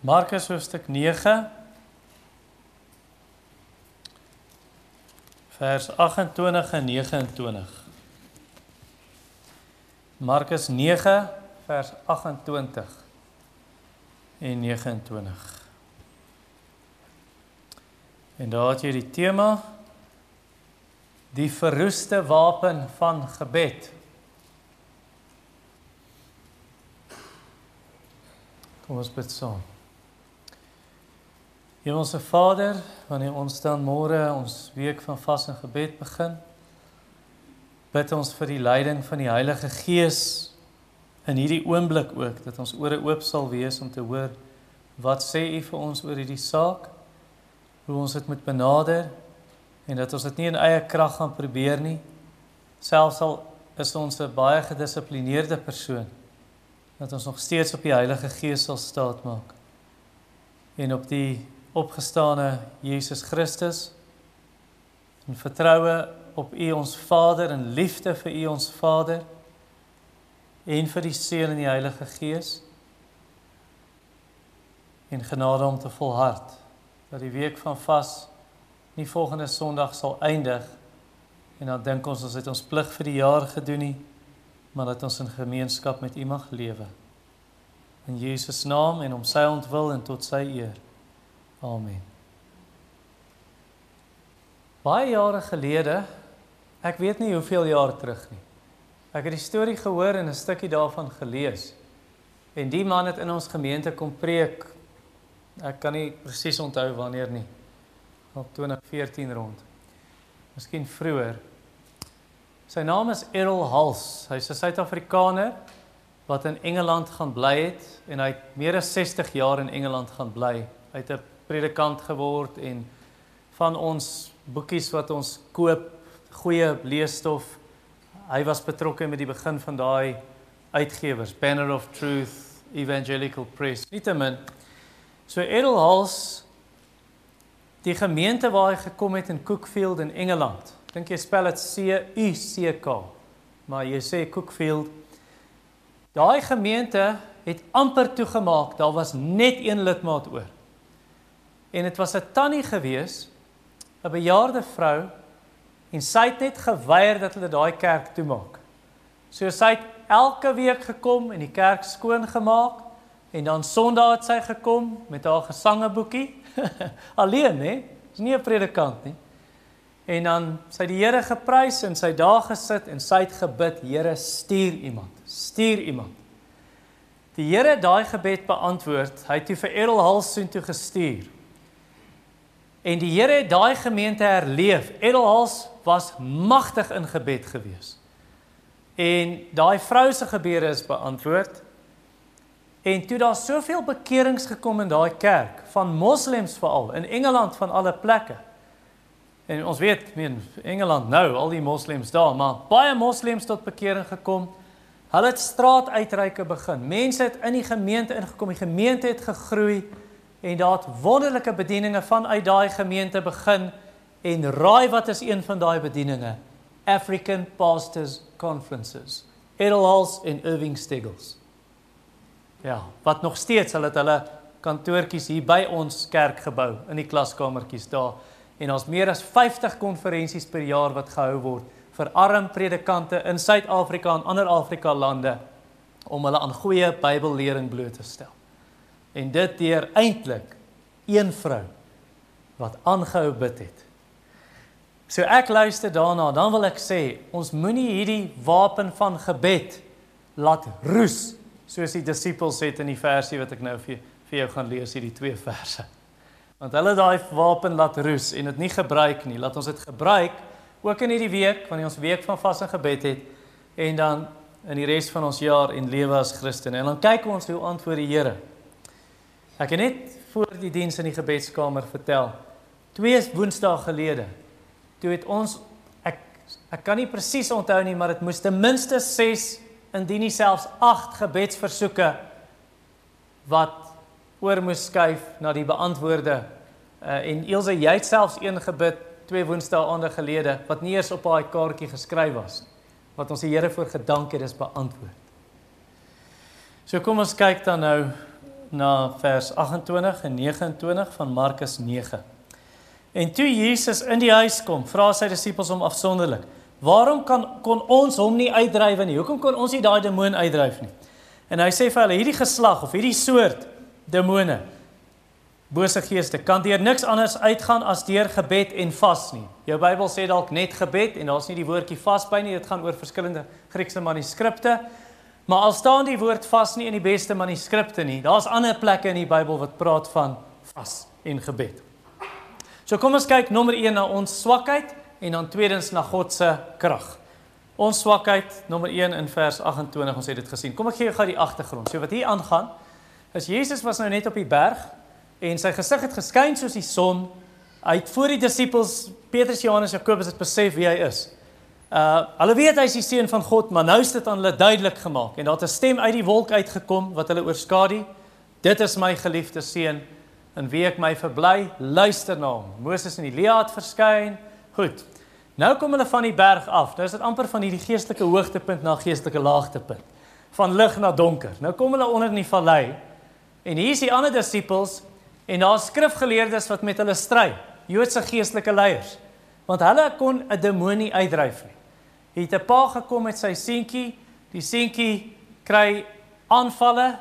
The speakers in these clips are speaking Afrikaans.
Markus hoofstuk 9 vers 28 en 29. Markus 9 vers 28 en 29. En daar het jy die tema die verroeste wapen van gebed. Kom ons bid saam. Hemelse Vader, wanneer ons dan môre ons week van vas en gebed begin, bid ons vir die leiding van die Heilige Gees in hierdie oomblik ook dat ons ore oop sal wees om te hoor wat sê U vir ons oor hierdie saak, hoe ons dit moet benader en dat ons dit nie in eie krag gaan probeer nie. Selfs al is ons 'n baie gedissiplineerde persoon, dat ons nog steeds op die Heilige Gees sal staat maak en op die opgestane Jesus Christus en vertroue op U ons Vader en liefde vir U ons Vader en vir die Seun en die Heilige Gees en genade om te volhard dat die week van vas nie volgende Sondag sal eindig en dan dink ons ons het ons plig vir die jaar gedoen nie maar dat ons in gemeenskap met U mag lewe. In Jesus naam en om sy ontwil en tot sy eer Amen. Baie jare gelede, ek weet nie hoeveel jaar terug nie. Ek het die storie gehoor en 'n stukkie daarvan gelees. En die man het in ons gemeente kom preek. Ek kan nie presies onthou wanneer nie. Op 2014 rond. Miskien vroeër. Sy naam is Errol Hals. Hy's 'n Suid-Afrikaner wat in Engeland gaan bly het en hy het meer as 60 jaar in Engeland gaan bly. Hy het 'n predikant geword en van ons boekies wat ons koop, goeie leesstof. Hy was betrokke met die begin van daai uitgewers, Banner of Truth, Evangelical Press. Nietemin so Edelhals die gemeente waar hy gekom het in Cookfield in Engeland. Dink jy spel dit C U C K. Maar jy sê Cookfield. Daai gemeente het amper toegemaak. Daar was net een lidmaat oor. En dit was 'n tannie gewees, 'n bejaarde vrou en sy het net geweier dat hulle daai kerk toemaak. So sy het elke week gekom en die kerk skoon gemaak en dan Sondag het sy gekom met haar gesangeboekie alleen hè, is nie 'n predikant nie. En dan sy die Here geprys en sy daar gesit en sy het gebid, Here stuur iemand, stuur iemand. Die Here het daai gebed beantwoord. Hy het toe vir Errol Halsoen toe gestuur. En die Here het daai gemeente herleef. Edelhals was magtig in gebed gewees. En daai vrou se gebede is beantwoord. En toe daar soveel bekeerings gekom in daai kerk van moslems veral in Engeland van alle plekke. En ons weet, meen Engeland nou, al die moslems daar, maar baie moslems tot bekering gekom. Hulle het straatuitreike begin. Mense het in die gemeente ingekom. Die gemeente het gegroei en daar wonderlike bedieninge vanuit daai gemeente begin en raai wat is een van daai bedieninge? African Pastors Conferences. Edelhals en Irving Stiggles Ja wat nog steeds hulle het hulle kantoortjies hier by ons kerkgebou in die klaskamertjies daar. En ons meer as 50 konferensies per jaar wat gehou word vir arm predikante in Suid-Afrika en ander Afrika lande om hulle aan goeie Bybellering bloot te stel en dit deur eintlik een vrou wat aangehou bid het. So ek luister daarna, dan wil ek sê, ons moenie hierdie wapen van gebed laat roes soos die disippels het in die versie wat ek nou vir vir jou gaan lees hierdie twee verse. Want hulle daai wapen laat roes en dit nie gebruik nie. Laat ons dit gebruik ook in hierdie week wanneer ons week van vas en gebed het en dan in die res van ons jaar en lewe as Christene. En dan kyk ons hoe antwoord die Here. Ek het net voor die diens in die gebedskamer vertel. Twee woensdae gelede. Toe het ons ek ek kan nie presies onthou nie, maar dit moes ten minste 6 indien nie selfs 8 gebedsversoeke wat oor moes skuif na die beantwoorde. Uh, en Ilse, jy het selfs een gebid twee woensdae aande gelede wat nie eens op haar kaartjie geskryf was wat ons die Here voor gedank het is beantwoord. So kom ons kyk dan nou na vers 28 en 29 van Markus 9. En toe Jesus in die huis kom, vra sy disippels hom afsonderlik: "Waarom kan kon ons hom nie uitdryf nie? Hoekom kon ons nie daai demoon uitdryf nie?" En hy sê vir hulle: "Hierdie geslag of hierdie soort demone bose geeste kan deur niks anders uitgaan as deur gebed en vas nie. Jou Bybel sê dalk net gebed en daar's nie die woordjie vas by nie. Dit gaan oor verskillende Griekse manuskripte. Maar al staan die woord vas nie in die beste manuskripte nie. Daar's ander plekke in die Bybel wat praat van vas en gebed. So kom ons kyk nommer 1 na ons swakheid en dan tweedens na God se krag. Ons swakheid nommer 1 in vers 28 ons het dit gesien. Kom ek gee jou gou die agtergrond. So wat hier aangaan is Jesus was nou net op die berg en sy gesig het geskyn soos die son. Hy het voor die disippels Petrus, Johannes, Jakobus het besef wie hy is. Uh hulle weet hy is die seun van God, maar nou is dit aan hulle duidelik gemaak en daar het 'n stem uit die wolk uitgekom wat hulle oorskadu. Dit is my geliefde seun in wie ek my verbly. Luister na hom. Moses en Elia het verskyn. Goed. Nou kom hulle van die berg af. Nou is dit amper van hierdie geestelike hoogtepunt na geestelike laagtepunt. Van lig na donker. Nou kom hulle onder in die vallei. En hier is die ander disippels En daar's skrifgeleerdes wat met hulle stry, Joodse geestelike leiers, want hulle kon 'n demonie uitdryf nie. Het 'n pa gekom met sy seentjie, die seentjie kry aanvalle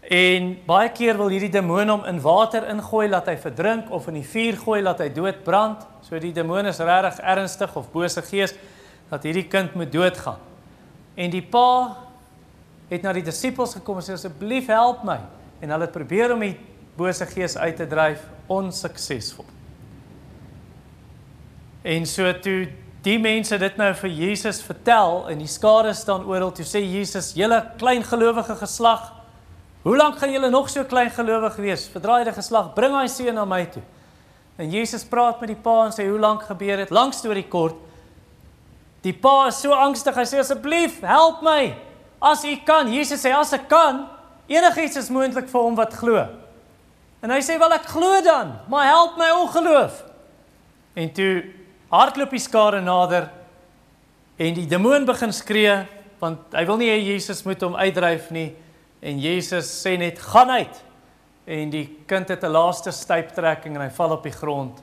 en baie keer wil hierdie demoon hom in water ingooi laat hy verdrink of in die vuur gooi laat hy doodbrand. So die demoon is regtig ernstig of bose gees dat hierdie kind moet doodgaan. En die pa het na die disippels gekom en sê asseblief help my en hulle het probeer om die bose gees uit te dryf onsuksesvol. En so toe die mense dit nou vir Jesus vertel en die skare staan oral toe sê Jesus, julle klein gelowige geslag, hoe lank gaan julle nog so klein gelowig wees? Verdraaide geslag, bring hy seun na my toe. En Jesus praat met die pa en sê hoe lank gebeur dit? Lank storie kort. Die pa is so angstig, hy sê asseblief, help my. As u kan, Jesus sê as ek kan, enigiets is moontlik vir hom wat glo. En hy sê wel ek glo dan, maar help my ongeloof. En toe hardloop die skare nader en die demoon begin skree want hy wil nie hê Jesus moet hom uitdryf nie en Jesus sê net gaan uit. En die kind het 'n laaste styptrekking en hy val op die grond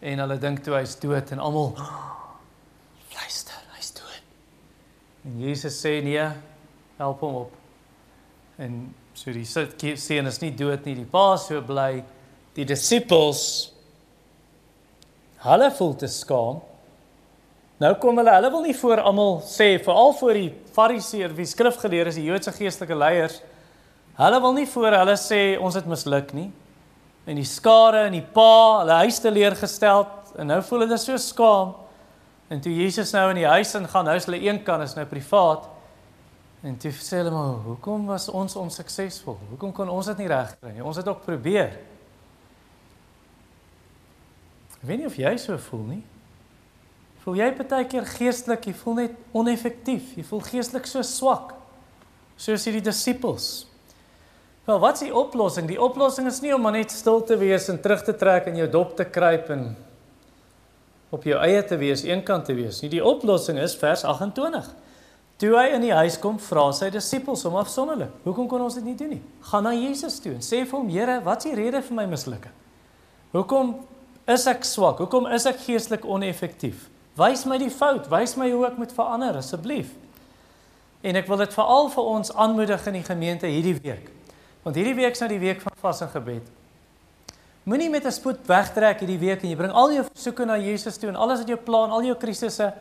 en hulle dink toe hy's dood en almal luister, hy's dood. En Jesus sê nee, help hom op. En So die seun is nie dood nie, die pa is so bly. Die disippels hulle voel te skaam. Nou kom hulle, hulle wil nie voor almal sê, veral voor die fariseërs, die skrifgeleerdes, die Joodse geestelike leiers. Hulle wil nie voor hulle sê ons het misluk nie. En die skare en die pa, hulle huis te leer gestel en nou voel hulle so skaam. En toe Jesus nou in die huis ingaan, nou is hulle een kan is nou privaat. En toe sê hulle maar, hoekom was ons onsuksesvol? Hoekom kon ons dit nie regkry nie? Ons het ook probeer. Ek weet nie of jy so voel nie. Voel jy partykeer geestelik, jy voel net oneffektief, jy voel geestelik so swak soos hierdie disippels. Wel, wat is die oplossing? Die oplossing is nie om net stil te wees en terug te trek en jou dop te kruip en op jou eie te wees, eenkant te wees nie. Die oplossing is vers 28. Toe hy in die huis kom, vra sy disippels hom afsonderlik: "Hoekom kon ons dit nie doen nie? Gaan na Jesus toe en sê vir hom: Here, wat is die rede vir my mislukking? Hoekom is ek swak? Hoekom is ek geestelik oneffektief? Wys my die fout, wys my hoe ek moet verander asseblief." En ek wil dit veral vir ons aanmoedig in die gemeente hierdie week. Want hierdie week is nou die week van vas en gebed. Moenie met 'n spoed wegtrek hierdie week en jy bring al jou versoeke na Jesus toe en alles wat jou plan, al jou krisisse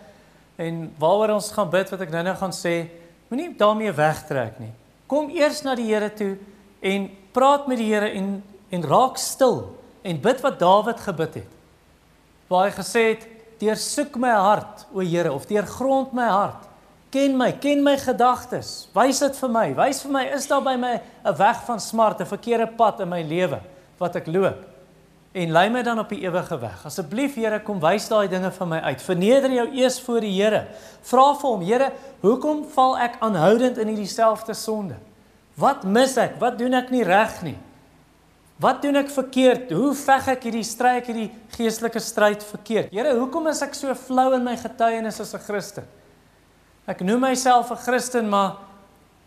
en waaroor ons gaan bid wat ek nou-nou gaan sê, moenie daarmee wegtrek nie. Kom eers na die Here toe en praat met die Here en en raak stil en bid wat Dawid gebid het. Waar hy gesê het: "Deursoek my hart, o Here, of deurgrond my hart. Ken my, ken my gedagtes. Wys dit vir my. Wys vir my is daar by my 'n weg van smart, 'n verkeerde pad in my lewe wat ek loop." en lei my dan op die ewige weg. Asseblief Here, kom wys daai dinge vir my uit. Verneder jou eers voor die Here. Vra vir hom, Here, hoekom val ek aanhoudend in hierdie selfde sonde? Wat mis ek? Wat doen ek nie reg nie? Wat doen ek verkeerd? Hoe veg ek hierdie stryd, hierdie geestelike stryd verkeerd? Here, hoekom is ek so flou in my getuienis as 'n Christen? Ek noem myself 'n Christen, maar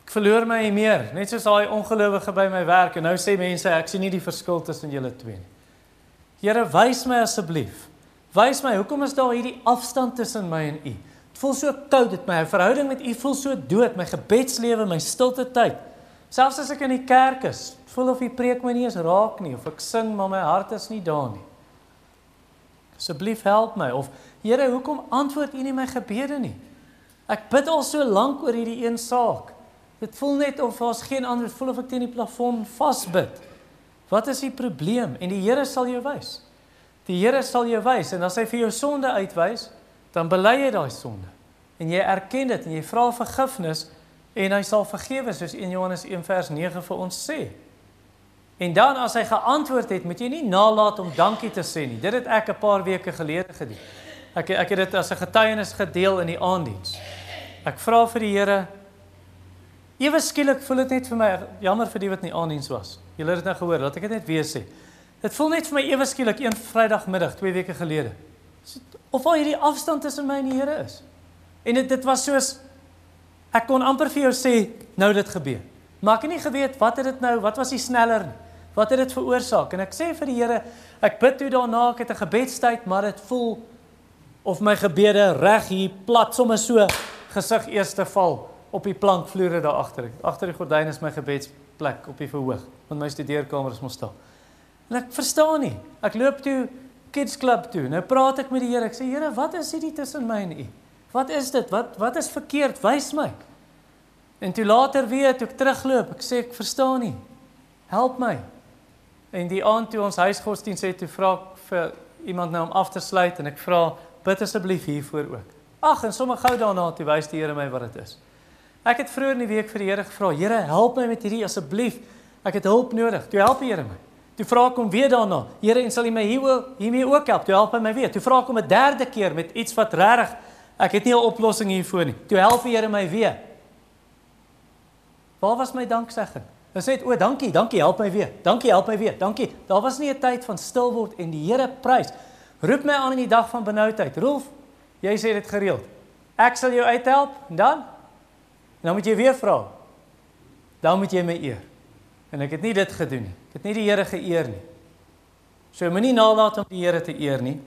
Ek verloor my meer, net soos daai ongelowige by my werk en nou sê mense ek sien nie die verskil tussen julle twee nie. Here, wys my asseblief. Wys my, hoekom is daar hierdie afstand tussen my en U? Dit voel so koud, dit my verhouding met U voel so dood, my gebedslewe, my stilte tyd. Selfs as ek in die kerk is, voel of U preek my nie eens raak nie of ek sing maar my hart is nie daar nie. Asseblief help my of Here, hoekom antwoord U nie my gebede nie? Ek bid al so lank oor hierdie een saak. Dit voel net of daar's geen antwoord, voel of ek teen die plafon vasbid. Wat is die probleem? En die Here sal jou wys. Die Here sal jou wys en as hy vir jou sonde uitwys, dan bely jy daai sonde. En jy erken dit en jy vra vergifnis en hy sal vergewe soos 1 Johannes 1 vers 9 vir ons sê. En dan as hy geantwoord het, moet jy nie nalat om dankie te sê nie. Dit het ek 'n paar weke gelede gedoen. Ek ek het dit as 'n getuienis gedeel in die aanddiens. Ek vra vir die Here Ewe skielik voel dit net vir my jammer vir die wat nie aandiens was. Julle het dit nou gehoor, laat ek dit net weer sê. Dit voel net vir my ewe skielik een Vrydagmiddag 2 weke gelede. Of al hierdie afstand tussen my en die Here is. En dit dit was soos ek kon amper vir jou sê nou dit gebeur. Maar ek het nie geweet wat het dit nou, wat was die sneller nie. Wat het dit veroorsaak? En ek sê vir die Here, ek bid toe daarna, ek het 'n gebedstyd, maar dit voel of my gebede reg hier plat sommer so gesig eers te val op die plankvloere daar agter. Agter die gordyn is my gebedsplek op die verhoog, want my studeerkamer is mos stil. En ek verstaan nie. Ek loop toe kids club toe. Nou praat ek met die Here. Ek sê Here, wat is hierdie tussen my en U? Wat is dit? Wat wat is verkeerd? Wys my. En toe later weer toe ek terugloop, ek sê ek verstaan nie. Help my. En die aand toe ons huisgodsdienst het, toe vra ek vir iemand nou om af te sluit en ek vra bid asseblief hiervoor ook. Ag, en sommer gou daarna toe wys die Here my wat dit is. Ek het vroeër in die week vir die Here gevra, Here, help my met hierdie asseblief. Ek het hulp nodig. Toe help die Here my. Toe vra ek hom weer daarna, Here, en sal U my hier hiermee ook help? Toe help hy my weer. Toe vra ek hom 'n derde keer met iets wat regtig ek het nie 'n oplossing hiervoor nie. Toe help die Here my weer. Waar was my danksegging? Hy sê, "O, dankie, dankie, help my weer. Dankie, help my weer. Dankie." Daar was nie 'n tyd van stil word en die Here prys. Roep my aan in die dag van benoudheid. Rolf, jy sê dit gereeld. Ek sal jou uithelp en dan En dan moet jy weer vra. Dan moet jy my eer. En ek het nie dit gedoen nie. Ek het nie die Here geëer nie. So moenie nalat om die Here te eer nie.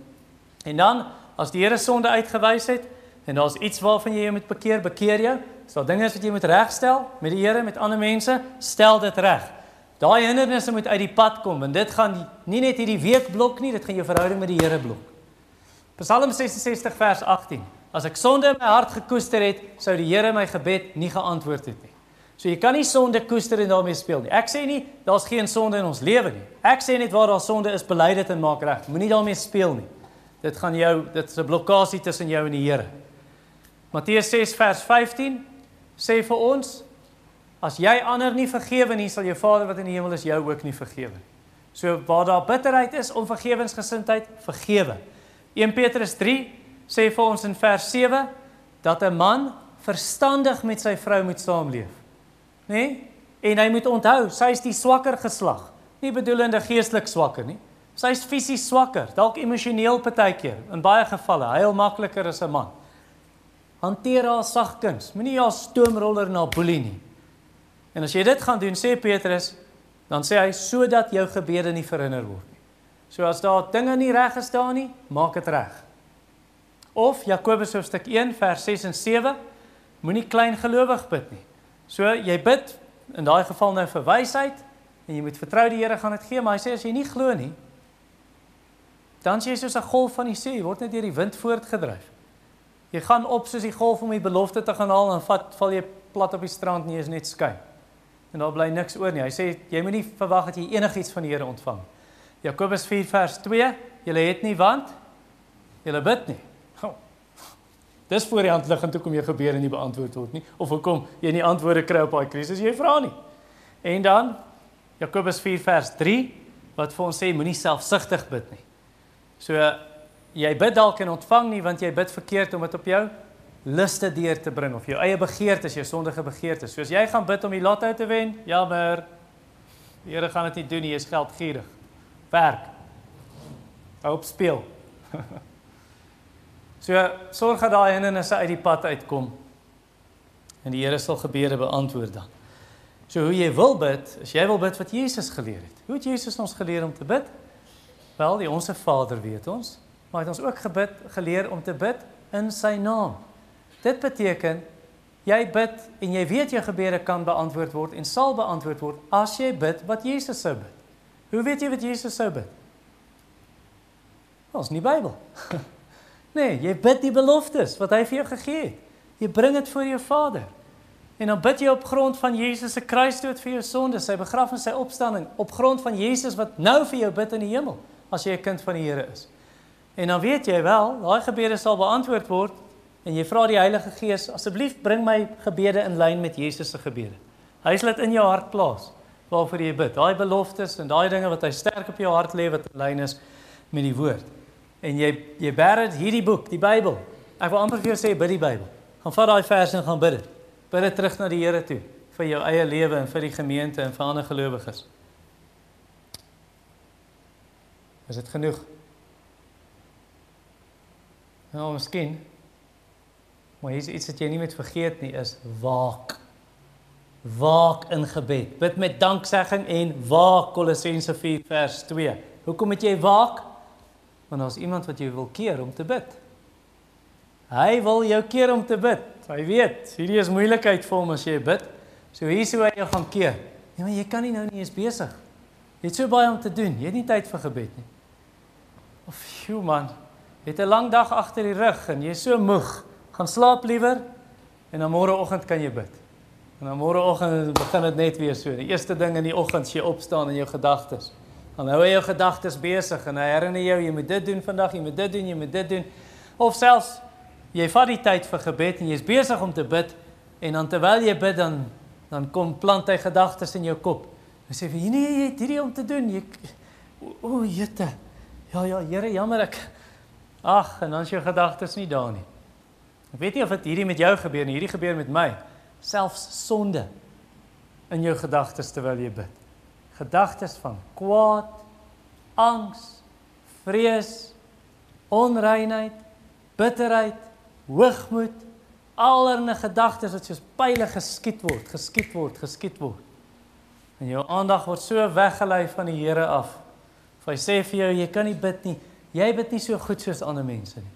En dan as die Here sonde uitgewys het en daar's iets waarvan jy jou moet bekeer, bekeer jou. As daar dinge is wat jy moet regstel met die Here, met ander mense, stel dit reg. Daai hindernisse moet uit die pad kom en dit gaan nie net hierdie week blok nie, dit gaan jou verhouding met die Here blok. Psalm 66 vers 18. As ek sonde in my hart gekoester het, sou die Here my gebed nie geantwoord het nie. So jy kan nie sonde koester en daarmee speel nie. Ek sê nie daar's geen sonde in ons lewe nie. Ek sê net waar daar sonde is, bely dit en maak reg. Moenie daarmee speel nie. Dit gaan jou dit is 'n blokkade tussen jou en die Here. Matteus 6 vers 15 sê vir ons as jy ander nie vergewe nie, sal jou Vader wat in die hemel is jou ook nie vergewe nie. So waar daar bitterheid is, onvergewensgesindheid, vergewe. 1 Petrus sê vir ons in vers 7 dat 'n man verstandig met sy vrou moet saamleef. Né? Nee? En hy moet onthou, sy is die swakker geslag. Nie bedoelende geestelik swakker nie. Sy is fisies swakker, dalk emosioneel partykeer. In baie gevalle, hy is makliker as 'n man. Hanteer haar sagkens. Moenie haar stoomroller na boelie nie. En as jy dit gaan doen, sê Petrus, dan sê hy sodat jou gebede nie verhinder word nie. So as daar dinge nie reg gestaan nie, maak dit reg. Of Jakobus hoofstuk 1 vers 6 en 7 moenie klein gelowig bid nie. So jy bid in daai geval nou vir wysheid en jy moet vertrou die Here gaan dit gee, maar hy sê as jy nie glo nie, dan sê jy soos 'n golf van die see, jy word net deur die wind voortgedryf. Jy gaan op soos die golf om die belofte te gaan haal en vat val jy plat op die strand nie is net skyn. En daar bly niks oor nie. Hy sê jy moenie verwag dat jy enigiets van die Here ontvang. Jakobus 4 vers 2, julle het nie want julle bid nie. Dis voor die hand lig en toe kom jy gebeur en nie beantwoord word nie of hoekom jy nie antwoorde kry op daai krisis jy vra nie. En dan Jakobus 4 vers 3 wat vir ons sê moenie selfsugtig bid nie. So jy bid dalk en ontvang nie want jy bid verkeerd om dit op jou liste deur te bring of jou eie begeertes, jou sondige begeertes. Soos jy gaan bid om die lotto te wen, jammer. Die Here gaan dit nie doen nie, jy is geldgierig. Werk. Hou op speel. So sorg dat daai hindernisse uit die pad uitkom. en die Here sal gebede beantwoord dan. So hoe jy wil bid, as jy wil bid wat Jesus geleer het. Hoe het Jesus ons geleer om te bid? Wel, die onsse Vader weet ons, maar het ons ook gebid geleer om te bid in sy naam. Dit beteken jy bid en jy weet jou gebede kan beantwoord word en sal beantwoord word as jy bid wat Jesus sou bid. Hoe weet jy wat Jesus sou bid? Ons nie Bybel. nee, jy bid die beloftes wat hy vir jou gegee het. Jy bring dit voor jou Vader. En dan bid jy op grond van Jesus se kruisdood vir jou sondes, sy begrafnis, sy opstanding, op grond van Jesus wat nou vir jou bid in die hemel as jy 'n kind van die Here is. En dan weet jy wel, daai gebede sal beantwoord word en jy vra die Heilige Gees, asseblief bring my gebede in lyn met Jesus se gebede. Hy sal dit in jou hart plaas waarvoor jy bid. Daai beloftes en daai dinge wat hy sterk op jou hart lê wat in lyn is met die woord. En jy jy bær dit hierdie boek, die Bybel. Ek wil amper vir jou sê bid die Bybel. Gaan vat daai verse en gaan bid dit bid dit terug na die Here toe vir jou eie lewe en vir die gemeente en vir ander gelowiges. Is dit genoeg? Nou, miskien. Maar hier is iets wat jy nie moet vergeet nie is waak. Waak in gebed. Bid met danksegging en waak Kolossense 4 vers 2. Hoekom moet jy waak? Want daar's iemand wat jou wil keer om te bid. Hy wil jou keer om te bid. Hy weet, hierdie is moeilikheid vir hom as jy bid. So hier sou hy jou gaan keer. Ja, maar jy kan nie nou nie eens besig. Jy het so baie om te doen. Jy het nie tyd vir gebed nie. Of jy man, jy het 'n lang dag agter die rug en jy's so moeg. Gaan slaap liewer en dan môreoggend kan jy bid. En dan môreoggend begin dit net weer so. Die eerste ding in die oggend as jy opstaan in jou gedagtes. Dan hou jy jou gedagtes besig en hy herinner jou jy moet dit doen vandag, jy moet dit doen, jy moet dit doen. Of selfs jy vat die tyd vir gebed en jy's besig om te bid en dan terwyl jy bid dan dan kom plant hy gedagtes in jou kop. Hy sê vir nee jy het hierdie om te doen. Jy o, jette. Ja ja, Here, jammer ek. Ag, en dan is jou gedagtes nie daar nie. Ek weet nie of dit hierdie met jou gebeur nie. Hierdie gebeur met my. Selfs sonde in jou gedagtes terwyl jy bid. Gedagtes van kwaad, angs, vrees, onreinheid, bitterheid, hoogmoed, allerlei gedagtes wat soos pile geskiet word, geskiet word, geskiet word. En jou aandag word so weggelei van die Here af. Of hy sê vir jou jy kan nie bid nie. Jy bid nie so goed soos ander mense nie.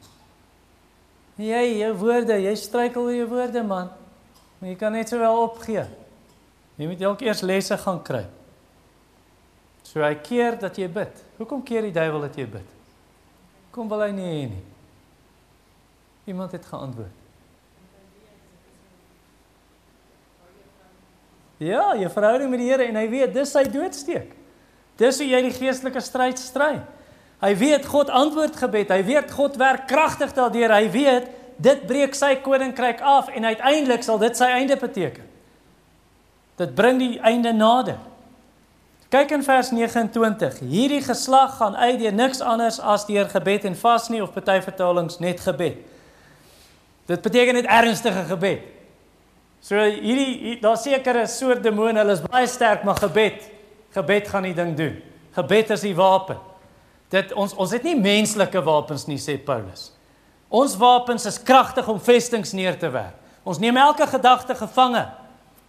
Jy jou woorde, jy struikel oor jou woorde man. Maar jy kan net sowel opgee. Jy moet elke eers lesse gaan kry. So hy keer dat jy bid. Hoekom keer die duiwel dat jy bid? Kom wil hy nie hê nie. Iemand het geantwoord. Ja, jy verhouding met die Here en hy weet dis sy doodsteek. Dis hoe jy die geestelike stryd stry. Hy weet God antwoord gebed. Hy weet God werk kragtig daardeur. Hy weet dit breek sy koninkryk af en uiteindelik sal dit sy einde beteken. Dit bring die einde nader. Kyk in vers 29. Hierdie geslag gaan uit deur niks anders as deur gebed en vas nie of party vertalings net gebed. Dit beteken net ernstige gebed. So hierdie daar sekere soort demone, hulle is baie sterk, maar gebed, gebed gaan die ding doen. Gebed is die wapen. Dit ons ons het nie menslike wapens nie sê Paulus. Ons wapens is kragtig om vestings neer te werp. Ons neem elke gedagte gevange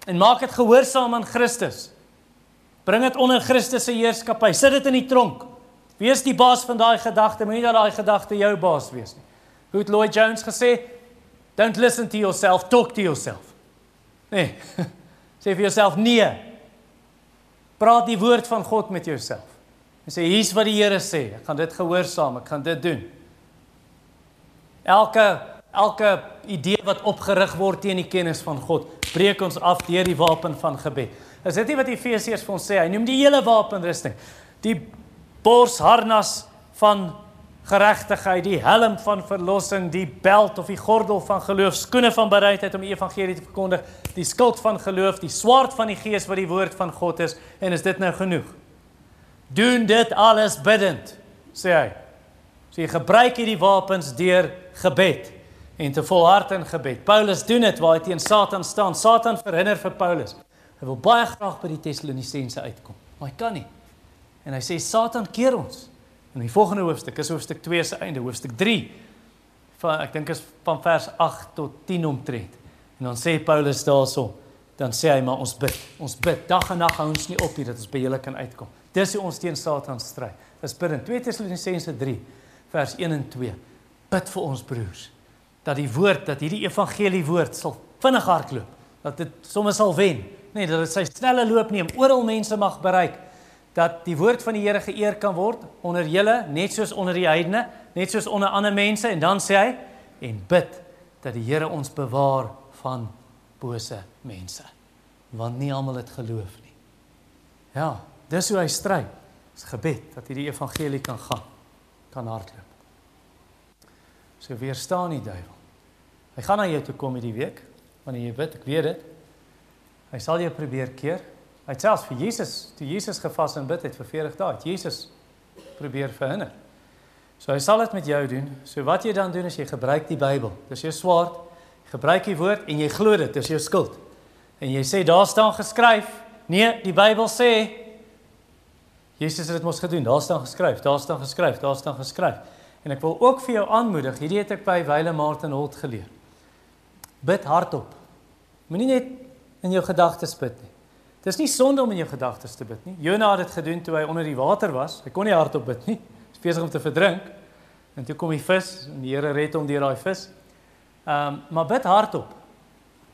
en maak dit gehoorsaam aan Christus. Bring dit onder Christus se heerskappy. Sit dit in die tronk. Wees die baas van daai gedagte, moenie dat daai gedagte jou baas wees nie. Hoe het Lloyd Jones gesê? Don't listen to yourself, talk to yourself. Nee. sê vir jouself nee. Praat die woord van God met jouself. En sê hier's wat die Here sê. Ek gaan dit gehoorsaam, ek gaan dit doen. Elke elke idee wat opgerig word teen die kennis van God, breek ons af deur die wapen van gebed. Is dit nie wat Efesiërs vir ons sê? Hy noem die hele wapenrusting. Die borsharnas van geregtigheid, die helm van verlossing, die beld of die gordel van geloof, skoene van bereidheid om die evangelie te verkondig, die skild van geloof, die swaard van die gees wat die woord van God is en is dit nou genoeg? Doen dit alles bidend, sê hy. So jy gebruik hierdie wapens deur gebed en te volhard in gebed. Paulus doen dit waar hy teen Satan staan. Satan verhinder vir Paulus. Hy wil baie graag by die Tessalonisense uitkom, maar hy kan nie. En hy sê Satan keer ons. In die volgende hoofstuk is hoofstuk 2 se einde, hoofstuk 3 van ek dink is van vers 8 tot 10 omtrent. En dan sê Paulus daarso, dan sê hy maar ons bid. Ons bid dag en nag hou ons nie op nie dat ons by julle kan uitkom. Dis hoe ons teen Satan stry. Dis in 2 Tessalonisense 3 vers 1 en 2. Bid vir ons broers dat die woord dat hierdie evangelie woord sal vinnig hardloop, dat dit sommer sal wen, nee, dat dit sy snelle loop neem, oral mense mag bereik dat die woord van die Here geëer kan word onder julle net soos onder die heidene, net soos onder ander mense en dan sê hy en bid dat die Here ons bewaar van bose mense. Want nie almal het geloof nie. Ja, dis hoe hy stry. Dis gebed dat hierdie evangelie kan gaan, kan hardloop. So weerstaan die duiwel. Hy gaan na jou toe kom hierdie week wanneer jy bid, ek weet dit. Hy sal jou probeer keer. Hy het selfs vir Jesus, toe Jesus gevas en bid het vir 40 dae, het Jesus probeer verhinder. So hy sal dit met jou doen. So wat jy dan doen is jy gebruik die Bybel. Dis jou swaard. Gebruik die woord en jy glo dit, dis jou skuld. En jy sê daar staan geskryf. Nee, die Bybel sê Jesus het dit mos gedoen. Daar staan geskryf, daar staan geskryf, daar staan geskryf. En ek wil ook vir jou aanmoedig. Hierdie het ek by Wile Martin Holt geleer. Bid hardop. Moenie net in jou gedagtes bid nie. Dis nie sonde om in jou gedagtes te bid nie. Jona het dit gedoen toe hy onder die water was. Hy kon nie hardop bid nie. Hy was besig om te verdrink. En toe kom die vis en die Here red hom deur daai vis. Ehm, um, maar bid hardop.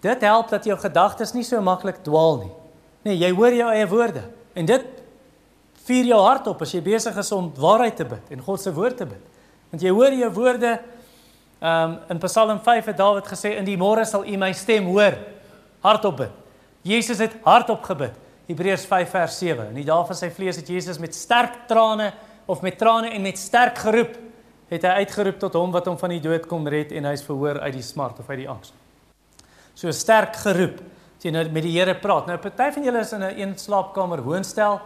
Dit help dat jou gedagtes nie so maklik dwaal nie. Nee, jy hoor jou eie woorde en dit vier jou hart op as jy besig is om waarheid te bid en God se woord te bid. Want jy hoor jou woorde ehm um, in Psalm 5 het Dawid gesê in die môre sal u my stem hoor. Hardop bid. Jesus het hardop gebid. Hebreërs 5 vers 7. In die dae van sy vlees het Jesus met sterk trane of met trane en met sterk geroep het hy uitgeroep tot hom wat hom van die dood kom red en hy's verhoor uit die smart of uit die angs. So sterk geroep. As jy nou met die Here praat. Nou party van julle is in 'n een slaapkamer woonstel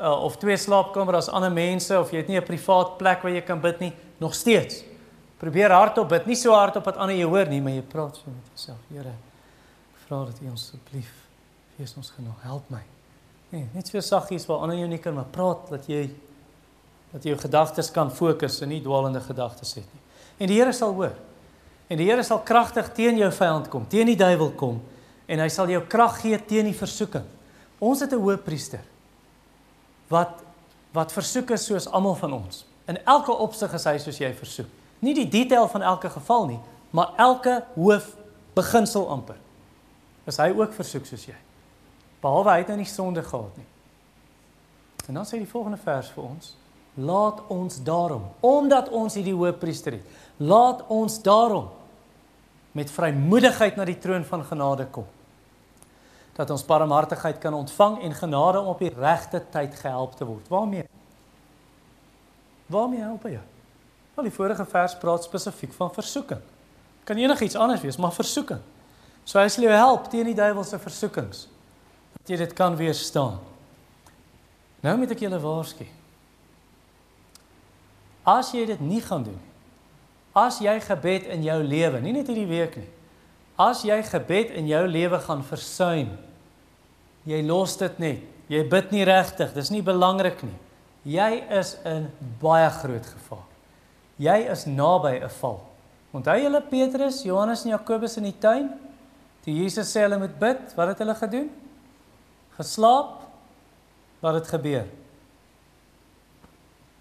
uh, of twee slaapkamers as ander mense of jy het nie 'n privaat plek waar jy kan bid nie, nog steeds. Probeer hardop bid, nie so hardop dat ander jou hoor nie, maar jy praat so met jouself. Here, ek vra dat U ons asseblief Wees ons genoeg, help my. Nee, net so saggies waar ander jou nie kan maar praat dat jy dat jou gedagtes kan fokus en nie dwaalende gedagtes het nie. En die Here sal hoor. En die Here sal kragtig teen jou vyand kom, teen die duiwel kom en hy sal jou krag gee teen die versoeking. Ons het 'n hoëpriester wat wat versoek is soos almal van ons. In elke opsig is hy soos jy versoek. Nie die detail van elke geval nie, maar elke hoof beginsel amper. Is hy ook versoek soos jy? behalwe hy het nou nie sonde gehad nie. En dan sê die volgende vers vir ons: Laat ons daarom, omdat ons hierdie hoëpriester het, laat ons daarom met vrymoedigheid na die troon van genade kom. Dat ons barmhartigheid kan ontvang en genade om op die regte tyd gehelp te word. Waarmee? Waarmee help hy? Wel die vorige vers praat spesifiek van versoeking. Kan enigiets anders wees, maar versoeking. So hy sal jou help teen die duiwelse versoekings dat jy dit kan weerstaan. Nou moet ek julle waarsku. As jy dit nie gaan doen nie. As jy gebed in jou lewe, nie net hierdie week nie. As jy gebed in jou lewe gaan versuim. Jy los dit net. Jy bid nie regtig. Dis nie belangrik nie. Jy is in baie groot gevaar. Jy is naby 'n val. Onthou julle Petrus, Johannes en Jakobus in die tuin? Toe Jesus sê hulle moet bid, wat het hulle gedoen? geslaap wat het gebeur.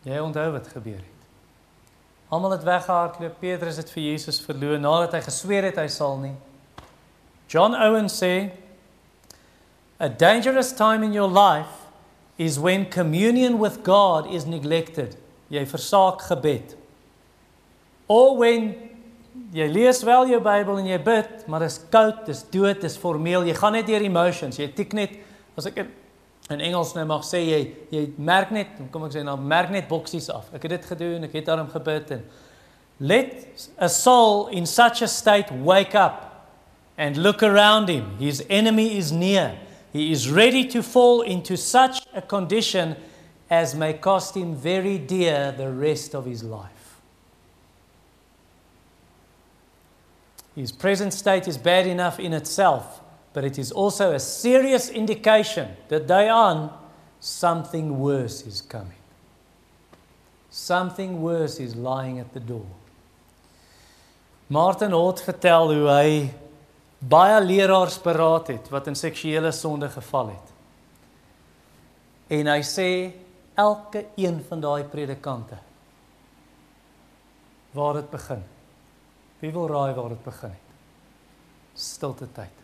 Jy onthou wat gebeur het. Almal het weggehardloop. Petrus het vir Jesus verloor nadat hy gesweer het hy sal nie. John Owen sê a dangerous time in your life is when communion with God is neglected. Jy versaak gebed. Or when jy lees wel jou Bybel en jy bid, maar dit is koud, dit is dood, dit is formeel. Jy gaan net deur emotions. Jy tik net as ek in Engels nou mag sê jy jy merk net kom ek sê nou merk net boksies af. Ek het dit gedoen, ek het daarom gebid en let a soul in such a state wake up and look around him. His enemy is near. He is ready to fall into such a condition as may cost him very dear the rest of his life. His present state is bad enough in itself but it is also a serious indication that day on something worse is coming. Something worse is lying at the door. Martin Holt vertel hoe hy baie leraars beraad het wat in seksuele sonde geval het. En hy sê elke een van daai predikante waar dit begin. Wie wil raai waar dit begin het? Stilte tyd.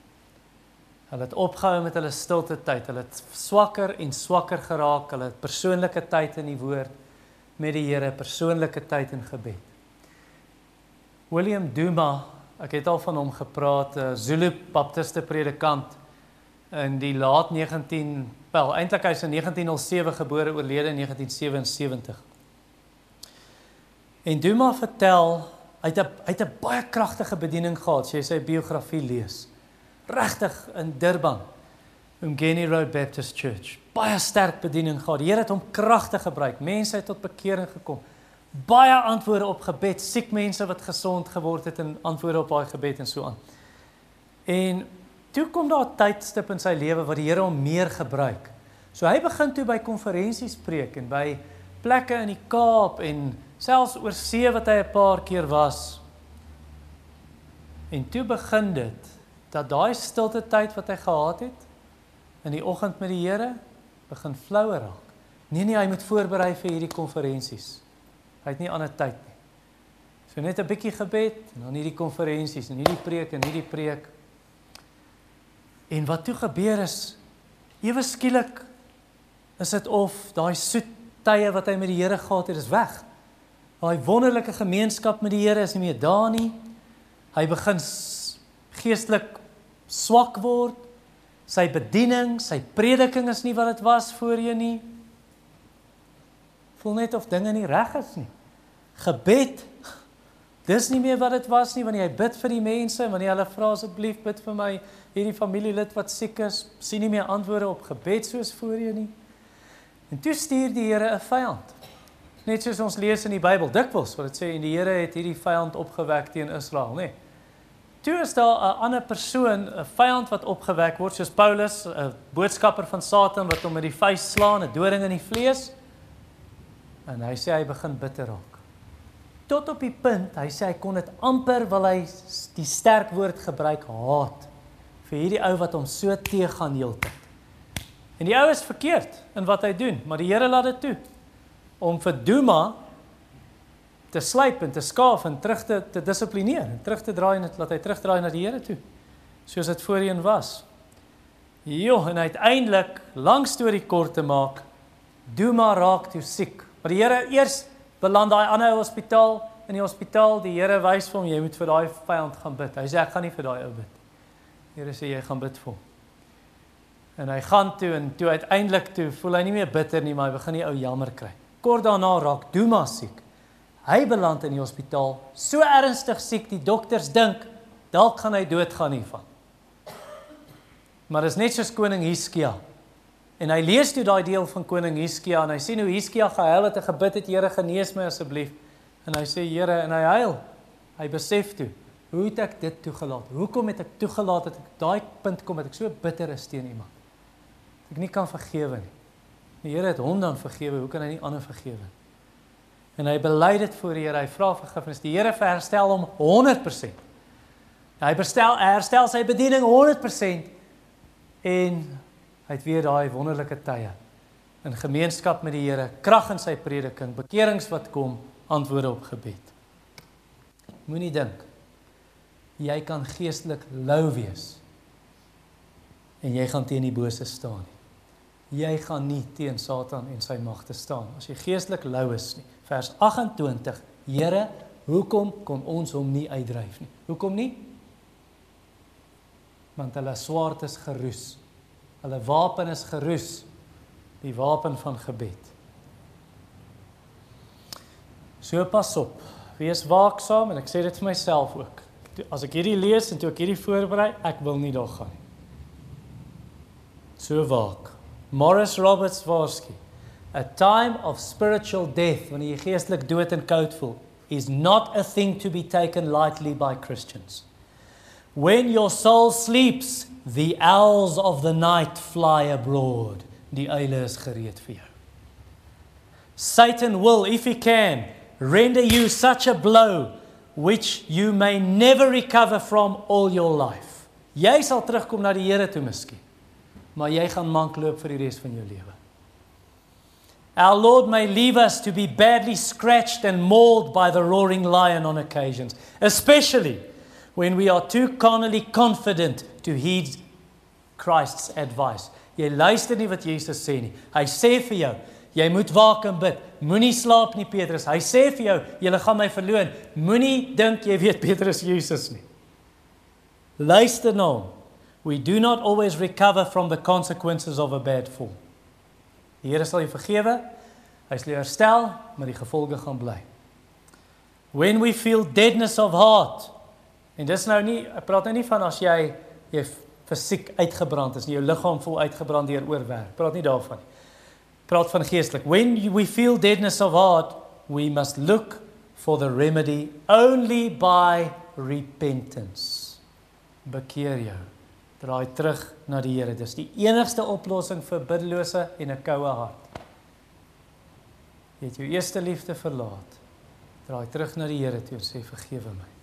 Hulle het opgehou met hulle stilte tyd. Hulle het swakker en swakker geraak. Hulle het persoonlike tyd in die woord met die Here, persoonlike tyd in gebed. William Duma, ek het al van hom gepraat, 'n Zulu Baptiste predikant in die laat 19 wel eintlik hy's in 1907 gebore oorlede in 1977. En Duma vertel hy het 'n hy het 'n baie kragtige bediening gehad, as jy sy biografie lees. Regtig in Durban, Umgeni Road Baptist Church. Baie sterk bediening gehad. Die Here het hom kragtig gebruik. Mense het tot bekering gekom. Baie antwoorde op gebed, siek mense wat gesond geword het en antwoorde op daai gebed en so aan. En toe kom daar 'n tydstip in sy lewe wat die Here hom meer gebruik. So hy begin toe by konferensies preek en by plekke in die Kaap en selfs oor see wat hy 'n paar keer was. En toe begin dit dat daai stilte tyd wat hy gehad het in die oggend met die Here begin flouer raak. Nee nee, hy moet voorberei vir hierdie konferensies. Hy het nie ander tyd nie. So net 'n bietjie gebed en dan hierdie konferensies en hierdie preek en hierdie preek. En wat toe gebeur is ewe skielik is dit of daai soet tye wat hy met die Here gehad het, is weg. Daai wonderlike gemeenskap met die Here is nie meer daar nie. Hy begin geestelik swak word. Sy bediening, sy prediking is nie wat dit was voorheen nie. Voel net of dinge nie reg is nie. Gebed Dis nie meer wat dit was nie wanneer jy bid vir die mense, wanneer hulle vra asseblief bid vir my hierdie familielid wat siek is, sien nie meer antwoorde op gebed soos voorheen nie. En toe stuur die Here 'n vyand. Net soos ons lees in die Bybel dikwels wat dit sê en die Here het hierdie vyand opgewek teen Israel, nê. Toe is daar 'n ander persoon, 'n vyand wat opgewek word soos Paulus, 'n boodskapper van Satan wat hom met die vuis slaan, 'n doring in die vlees. En hy sê hy begin bitter raak tot op die punt hy sê hy kon dit amper wil hy die sterk woord gebruik haat vir hierdie ou wat hom so teëgaan heeltyd. En die ou is verkeerd in wat hy doen, maar die Here laat dit toe om vir Duma te slyp en te skaaf en terug te te dissiplineer en terug te draai en laat hy terugdraai na die Here toe soos dit voorheen was. Jo, en uiteindelik, lank storie kort te maak, Duma raak toe siek. Maar die Here eers beland daai ander hospitaal in die hospitaal die Here wys vir hom jy moet vir daai vyand gaan bid. Hy sê ek gaan nie vir daai ou bid. Die Here sê jy gaan bid vir hom. En hy gaan toe en toe uiteindelik toe voel hy nie meer bitter nie, maar hy begin die ou jammer kry. Kort daarna raak Duma siek. Hy beland in die hospitaal, so ernstig siek die dokters dink dalk gaan hy doodgaan hiervan. Maar dis net soos koning Hiskia. En hy lees toe daai deel van koning Hiskia en hy sien hoe Hiskia gehuil het en gebid het, Here genees my asseblief. En hy sê Here en hy huil. Hy besef toe, hoe het ek dit toegelaat? Hoekom het ek toegelaat dat ek daai punt kom dat ek so bitter is teen iemand? Ek nie kan vergewe nie. Die Here het hom dan vergewe, hoe kan hy nie ander vergewe? En hy bely dit voor die Here, hy vra vergifnis. Die Here herstel hom 100%. Hy herstel herstel sy bediening 100% en Hy het weer daai wonderlike tye in gemeenskap met die Here, krag in sy prediking, bekerings wat kom, antwoorde op gebed. Moenie dink jy kan geestelik lou wees en jy gaan teen die bose staan nie. Jy gaan nie teen Satan en sy magte staan as jy geestelik lou is nie. Vers 28: Here, hoekom kon ons hom nie uitdryf nie? Hoekom nie? Want hulle swaard is geroes Hulle wapen is geroes. Die wapen van gebed. So pas op. Wees waaksaam en ek sê dit vir myself ook. As ek hierdie lees en toe ek hierdie voorberei, ek wil nie daar gaan nie. So waak. Morris Roberts Worsky. A time of spiritual death, wanneer jy geestelik dood en koud voel, is not a thing to be taken lightly by Christians. When your soul sleeps, The owls of the night fly abroad. Die uile is gereed vir jou. Satan will, if he can, render you such a blow which you may never recover from all your life. Jy sal terugkom na die Here toe miskien. Maar jy gaan mank loop vir die res van jou lewe. Our Lord may leave us to be badly scratched and mauled by the roaring lion on occasions, especially when we are too carnally confident to heed Christ's advice. Jy luister nie wat Jesus sê nie. Hy sê vir jou, jy moet waak en bid. Moenie slaap nie, Petrus. Hy sê vir jou, jy gaan my verloon. Moenie dink jy weet Petrus Jesus nie. Luister nou. We do not always recover from the consequences of a bad fall. Die Here sal jou vergewe. Hy sal jou herstel, maar die gevolge gaan bly. When we feel deadness of heart. En dis nou nie, ek praat nou nie van as jy jy fisiek uitgebrand is, nie jou liggaam vol uitgebrand deur oorwerk. Praat nie daarvan nie. Praat van geestelik. When we feel deadness of heart, we must look for the remedy only by repentance. Bekeer jou draai terug na die Here. Dis die enigste oplossing vir biddelose en 'n koue hart. Jy het jou eerste liefde verlaat. Draai terug na die Here toe en sê vergewe my.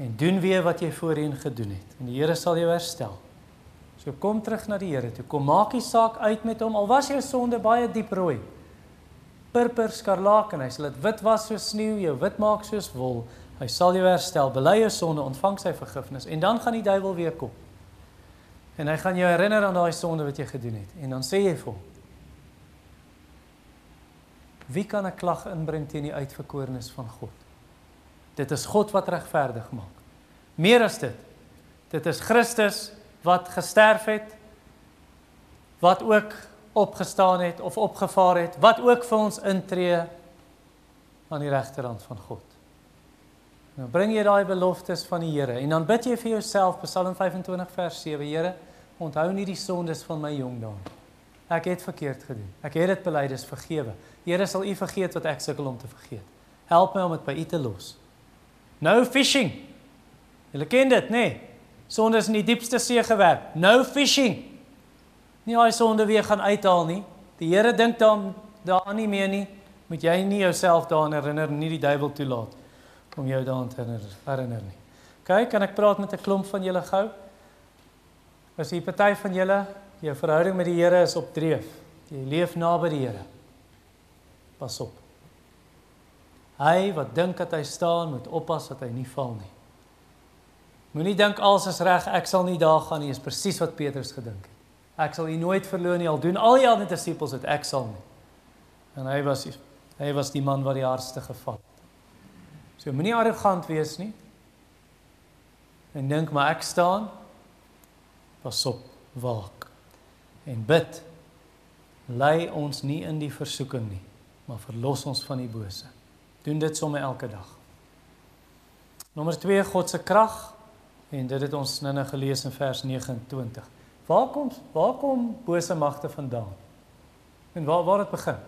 En doen weer wat jy voorheen gedoen het en die Here sal jou herstel. So kom terug na die Here toe. Kom maak die saak uit met hom al was jou sonde baie diep rooi. Purper skarlaken, hy sal dit wit was soos sneeu, jou wit maak soos wol. Hy sal jou herstel. Bely jou sonde, ontvang sy vergifnis en dan gaan die duiwel weer kom. En hy gaan jou herinner aan daai sonde wat jy gedoen het. En dan sê jy vir hom: Wie kan 'n klag inbring teen die uitverkorenes van God? Dit is God wat regverdig maak. Meer as dit. Dit is Christus wat gesterf het wat ook opgestaan het of opgevaar het wat ook vir ons intree aan die regterhand van God. Nou bring jy daai beloftes van die Here en dan bid jy vir jouself Psalm 25 vers 7 Here onthou nie die sondes van my jong dae. Ek het verkeerd gedoen. Ek het dit bely, dis vergewe. Here sal U vergeet wat ek sukkel om te vergeet. Help my om dit by U te los. No fishing. Julle ken dit, nê? Nee? Sondes in die diepste see gewerk. No fishing. Nie daai sonde weer gaan uithaal nie. Die Here dink dan daaraan nie meer nie. Moet jy nie jouself daaraan herinner nie die duiwel toelaat om jou daaraan te herinner, herinner nie. Kyk, kan ek praat met 'n klomp van julle gou? As jy party van julle jou verhouding met die Here is op dreef, jy leef naby die Here. Pas op. Hy wat dink dat hy staan, moet oppas dat hy nie val nie. Moenie dink alles is reg, ek sal nie daar gaan nie, is presies wat Petrus gedink het. Ek sal u nooit verloon nie, al doen al die ander disippels dit, ek sal nie. En hy was hy was die man wat die hardste gevat het. So moenie arrogant wees nie. En dink maar ek staan pas op, waak en bid. Lei ons nie in die versoeking nie, maar verlos ons van die bose. Doen dit sommer elke dag. Nommer 2 God se krag en dit het ons nou-nou gelees in vers 29. Waar kom waar kom bose magte vandaan? En waar waar dit begin?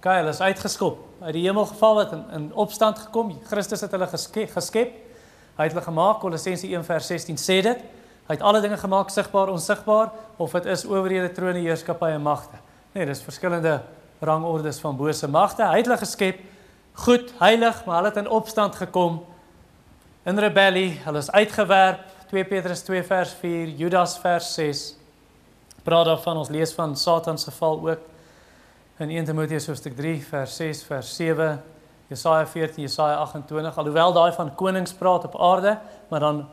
Kyk, hulle is uitgeskop, uit die hemel geval het in, in opstand gekom. Christus het hulle geskep, geskep Hy het hulle gemaak, Kolossense 1:16 sê dit. Hy het alle dinge gemaak sigbaar, onsigbaar, of dit is owerhede, trone, heerskappye en magte. Nee, dis verskillende rangordes van bose magte. Hy het hulle geskep goed, heilig, maar hulle het in opstand gekom in rebellie. Hulle is uitgewerp. 2 Petrus 2 vers 4, Judas vers 6. Praat daarvan ons lees van Satan se val ook in 1 Timoteus hoofstuk 3 vers 6 vers 7 Jesaja 14, Jesaja 28, alhoewel daai van konings praat op aarde, maar dan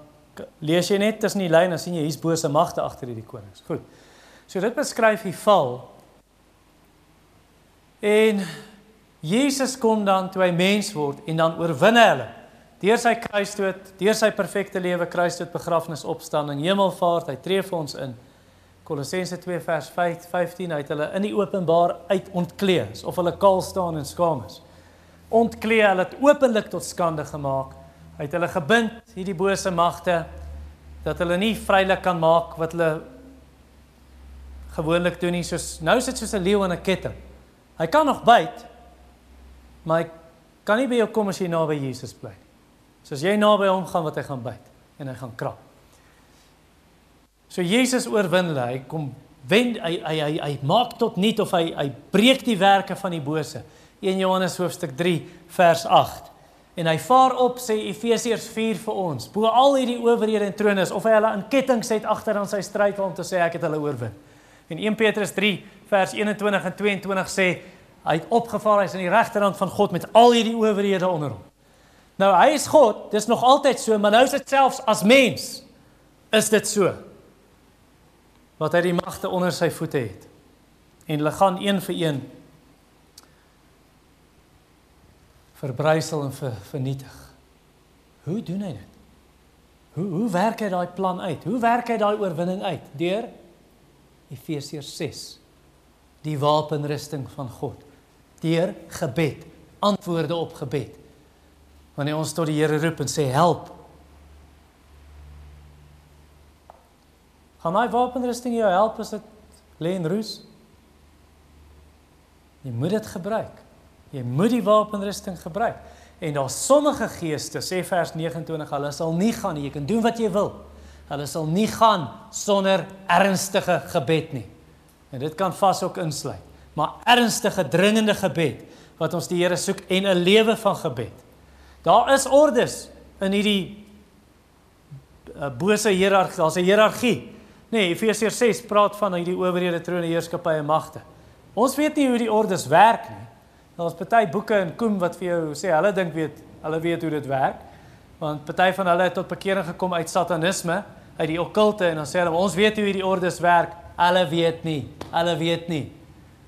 lees jy net tussen die lyne en sien jy hier's bose magte agter hierdie konings. Goed. So dit beskryf die val. En Jesus kom dan toe hy mens word en dan oorwin hulle. Deur sy kruisdood, deur sy perfekte lewe, kruisdood, begrafnis, opstanding, hemelvaart, hy tree vir ons in. Kolossense 2 vers 5, 15 uit hulle in die openbaar uit ontklee, of hulle kaal staan en skaam is ontklee, hulle het openlik tot skande gemaak. Hy het hulle gebind, hierdie bose magte dat hulle nie vrylik kan maak wat hulle gewoonlik doen nie, soos nou sit soos 'n leeu in 'n ketting. Hy kan nog byt, maar hy kan nie by jou kom as jy naby Jesus bly. So as jy naby hom gaan wat hy gaan byt en hy gaan krap. So Jesus oorwin hulle, hy kom wen hy hy hy, hy maak tot niet of hy hy breek die werke van die bose. 1 Johannes hoofstuk 3 vers 8. En hy vaar op sê Efesiërs 4 vir ons. Bo al hierdie owerhede en trone is of hy hulle in kettinge het agter aan sy stryd om te sê ek het hulle oorwin. En 1 Petrus 3 vers 21 en 22 sê hy het opgevaar hy's aan die regterhand van God met al hierdie owerhede onder hom. Nou hy is God, dis nog altyd so, maar nou is dit selfs as mens is dit so. Wat hy die magte onder sy voete het. En hulle gaan een vir een verbrysel en ver, vernietig. Hoe doen hy dit? Hoe hoe werk hy daai plan uit? Hoe werk hy daai oorwinning uit? Deur Efesiërs 6. Die wapenrusting van God. Deur gebed, antwoorde op gebed. Wanneer ons tot die Here roep en sê help. Gaan hy wapenrusting jou help as dit lê in roes? Jy moet dit gebruik. Jy moet die wapenrusting gebruik. En daar sommige geeste, sê vers 29, hulle sal nie gaan nie. Jy kan doen wat jy wil. Hulle sal nie gaan sonder ernstige gebed nie. En dit kan vas ook insluit. Maar ernstige dringende gebed wat ons die Here soek en 'n lewe van gebed. Daar is ordes in hierdie uh, bose hiërargie. Daar's 'n hiërargie. Nee, Efesiërs 6 praat van hierdie owerhede, trone, heerskappye en magte. Ons weet nie hoe die ordes werk nie. Daar's party boeke in Koem wat vir jou sê hulle dink weet, hulle weet hoe dit werk. Want party van hulle het tot bekering gekom uit satanisme, uit die okkulte en dan sê hulle ons weet hoe hierdie ordes werk. Hulle weet nie. Hulle weet nie.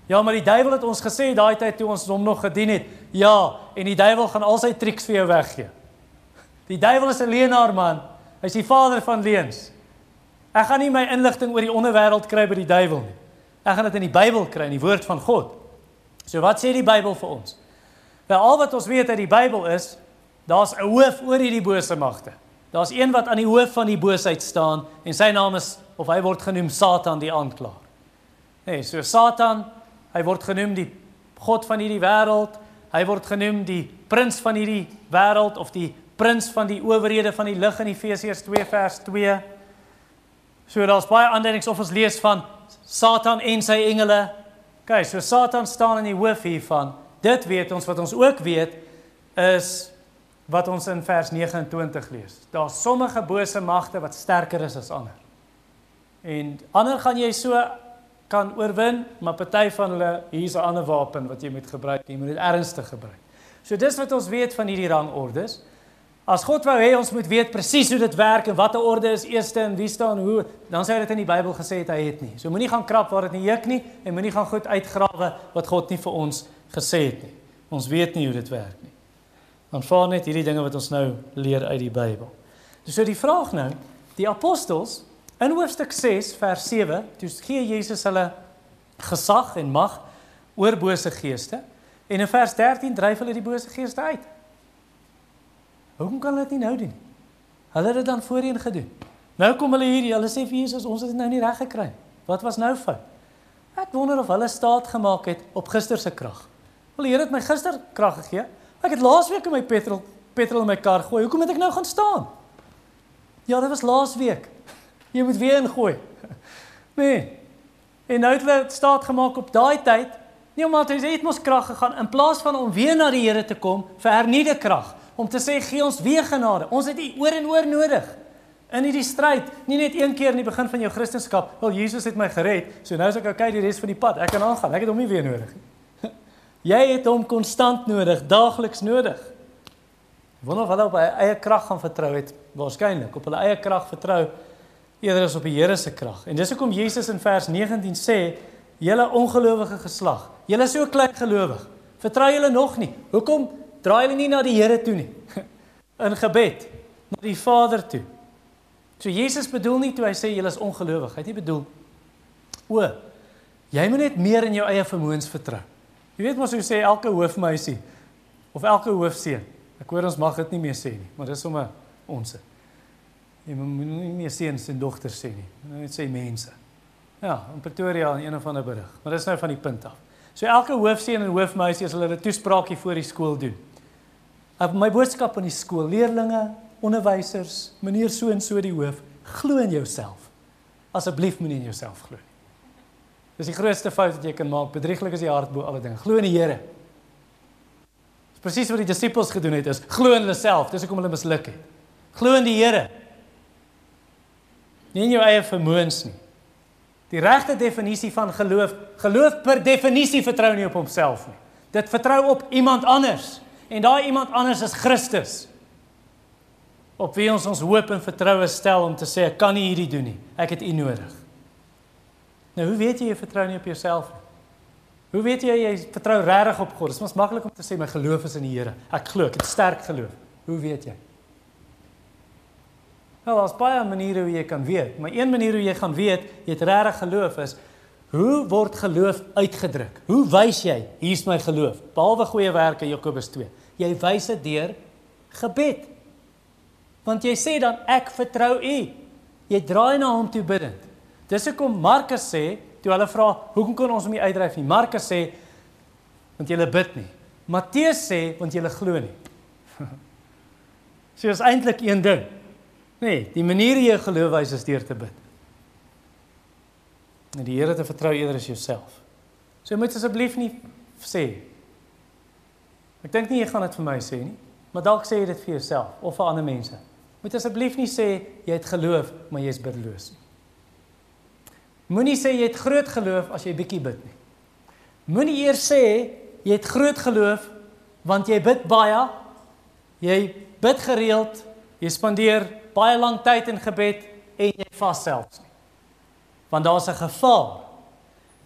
Ja, maar die duiwel het ons gesê daai tyd toe ons hom nog gedien het. Ja, en die duiwel gaan al sy triks vir jou weggee. Die duiwel is 'n leienaar man. Hy's die vader van leuns. Ek gaan nie my inligting oor die onderwêreld kry by die duiwel nie. Ek gaan dit in die Bybel kry, in die woord van God. So wat sê die Bybel vir ons? Wel al wat ons weet uit die Bybel is daar's 'n hoof oor hierdie bose magte. Daar's een wat aan die hoof van die boosheid staan en sy naam is of hy word genoem Satan die aanklaer. Nee, so Satan, hy word genoem die god van hierdie wêreld. Hy word genoem die prins van hierdie wêreld of die prins van die owerhede van die lig in Efesiërs 2 vers 2. So daar's baie aanduidings of ons lees van Satan en sy engele OK, so Satan staan in die hoof hiervan. Dit weet ons wat ons ook weet is wat ons in vers 29 lees. Daar's sommige bose magte wat sterker is as ander. En ander gaan jy so kan oorwin, maar party van hulle hier's 'n ander wapen wat jy moet gebruik. Jy moet dit ernstig gebruik. So dis wat ons weet van hierdie rangordes. As God wou hê ons moet weet presies hoe dit werk en watter orde is eerste en wie staan hoe, dan sou hy dit in die Bybel gesê het hy het nie. So moenie gaan krap waar dit nie juk nie en moenie gaan goed uitgrawe wat God nie vir ons gesê het nie. Ons weet nie hoe dit werk nie. Aanvaar net hierdie dinge wat ons nou leer uit die Bybel. Dus so die vraag nou, die apostels in hoofstuk 6 vers 7, toe gee Jesus hulle gesag en mag oor bose geeste en in vers 13 dryf hulle die bose geeste uit. Hoekom kan hulle dit nie nou doen? Hulle het dit dan voorheen gedoen. Nou kom hulle hier, hulle sê vir Jesus, ons het dit nou nie reg gekry nie. Wat was nou fout? Ek wonder of hulle staat gemaak het op gister se krag. Wel die Here het my gister krag gegee. Ek het laasweek in my petrol petrol in my kar gooi. Hoekom het ek nou gaan staan? Ja, dit was laasweek. Jy moet weer ingooi. Nee. En nou het hulle staat gemaak op daai tyd. Nie omdat hy het mos krag gegaan in plaas van om weer na die Here te kom vir hernieude krag om te sê gee ons weer genade. Ons het U oor en oor nodig. In hierdie stryd, nie net een keer in die begin van jou Christendom, wel Jesus het my gered, so nou is ek okay die res van die pad. Ek kan aangaan. Ek het hom nie weer nodig nie. Jy het hom konstant nodig, daagliks nodig. Wonder of hulle op hulle eie krag gaan vertrou het, waarskynlik op hulle eie krag vertrou eerder as op die Here se krag. En dis hoekom Jesus in vers 19 sê, julle ongelowige geslag, julle so klein gelowig. Vertrou julle nog nie. Hoekom draai hulle nie na die Here toe nie. In gebed na die Vader toe. So Jesus bedoel nie toe hy sê julle is ongelowig. Hy het nie bedoel o, jy moet net meer in jou eie vermoëns vertrou. Jy weet mos hoe sê elke hoofmeisie of elke hoofseun. Ek hoor ons mag dit nie meer sê nie, maar dis sommer ons. Jy moet nie meer seuns en dogters sê nie. Net sê mense. Ja, in Pretoria in een of ander berig. Maar dis nou van die punt af. So elke hoofseun en hoofmeisie as hulle 'n toespraakie voor die skool doen. Op my boodskap aan die skool, leerlinge, onderwysers, meneer so en so die hoof, glo in jouself. Asseblief moenie in jouself glo nie. Dis die grootste fout wat jy kan maak. Bedrieglik is die hart bo alle dinge. Glo in die Here. Dis presies wat die disippels gedoen het is glo in hulle self, dis hoekom hulle misluk het. Glo in die Here. Nie in jou eie vermoëns nie. Die regte definisie van geloof, geloof per definisie vertrou nie op homself nie. Dit vertrou op iemand anders. En daai iemand anders is Christus. Op wie ons ons hoop en vertroue stel om te sê ek kan nie hierdie doen nie. Ek het U nodig. Nou hoe weet jy jy vertrou nie op jouself nie? Hoe weet jy jy vertrou regtig op God? Dit is mos maklik om te sê my geloof is in die Here. Ek glo, ek het sterk geloof. Hoe weet jy? Nou, daar's baie maniere hoe jy kan weet, maar een manier hoe jy gaan weet jy het regtig geloof is hoe word geloof uitgedruk? Hoe wys jy hier's my geloof? Behalwe goeie werke Jakobus 2. Jy wys dit deur gebed. Want jy sê dan ek vertrou U. Jy draai na hom toe bidend. Dis hoekom Markus sê toe hulle vra hoekom kan ons hom nie uitdryf nie. Markus sê want jy bid nie. Matteus sê want jy glo nie. so is eintlik een ding. Nee, die manier jy geloof wys is deur te bid. En die Here te vertrou eerder as jouself. So jy moet asseblief nie sê Ek dink nie jy gaan dit vir my sê nie, maar dalk sê jy dit vir jouself of vir ander mense. Moet asseblief nie sê jy het geloof, maar jy's bidloos nie. Moenie sê jy het groot geloof as jy bietjie bid nie. Moenie eers sê jy het groot geloof want jy bid baie. Jy bid gereeld, jy spandeer baie lank tyd in gebed en jy vas selfs nie. Want daar's 'n gevaar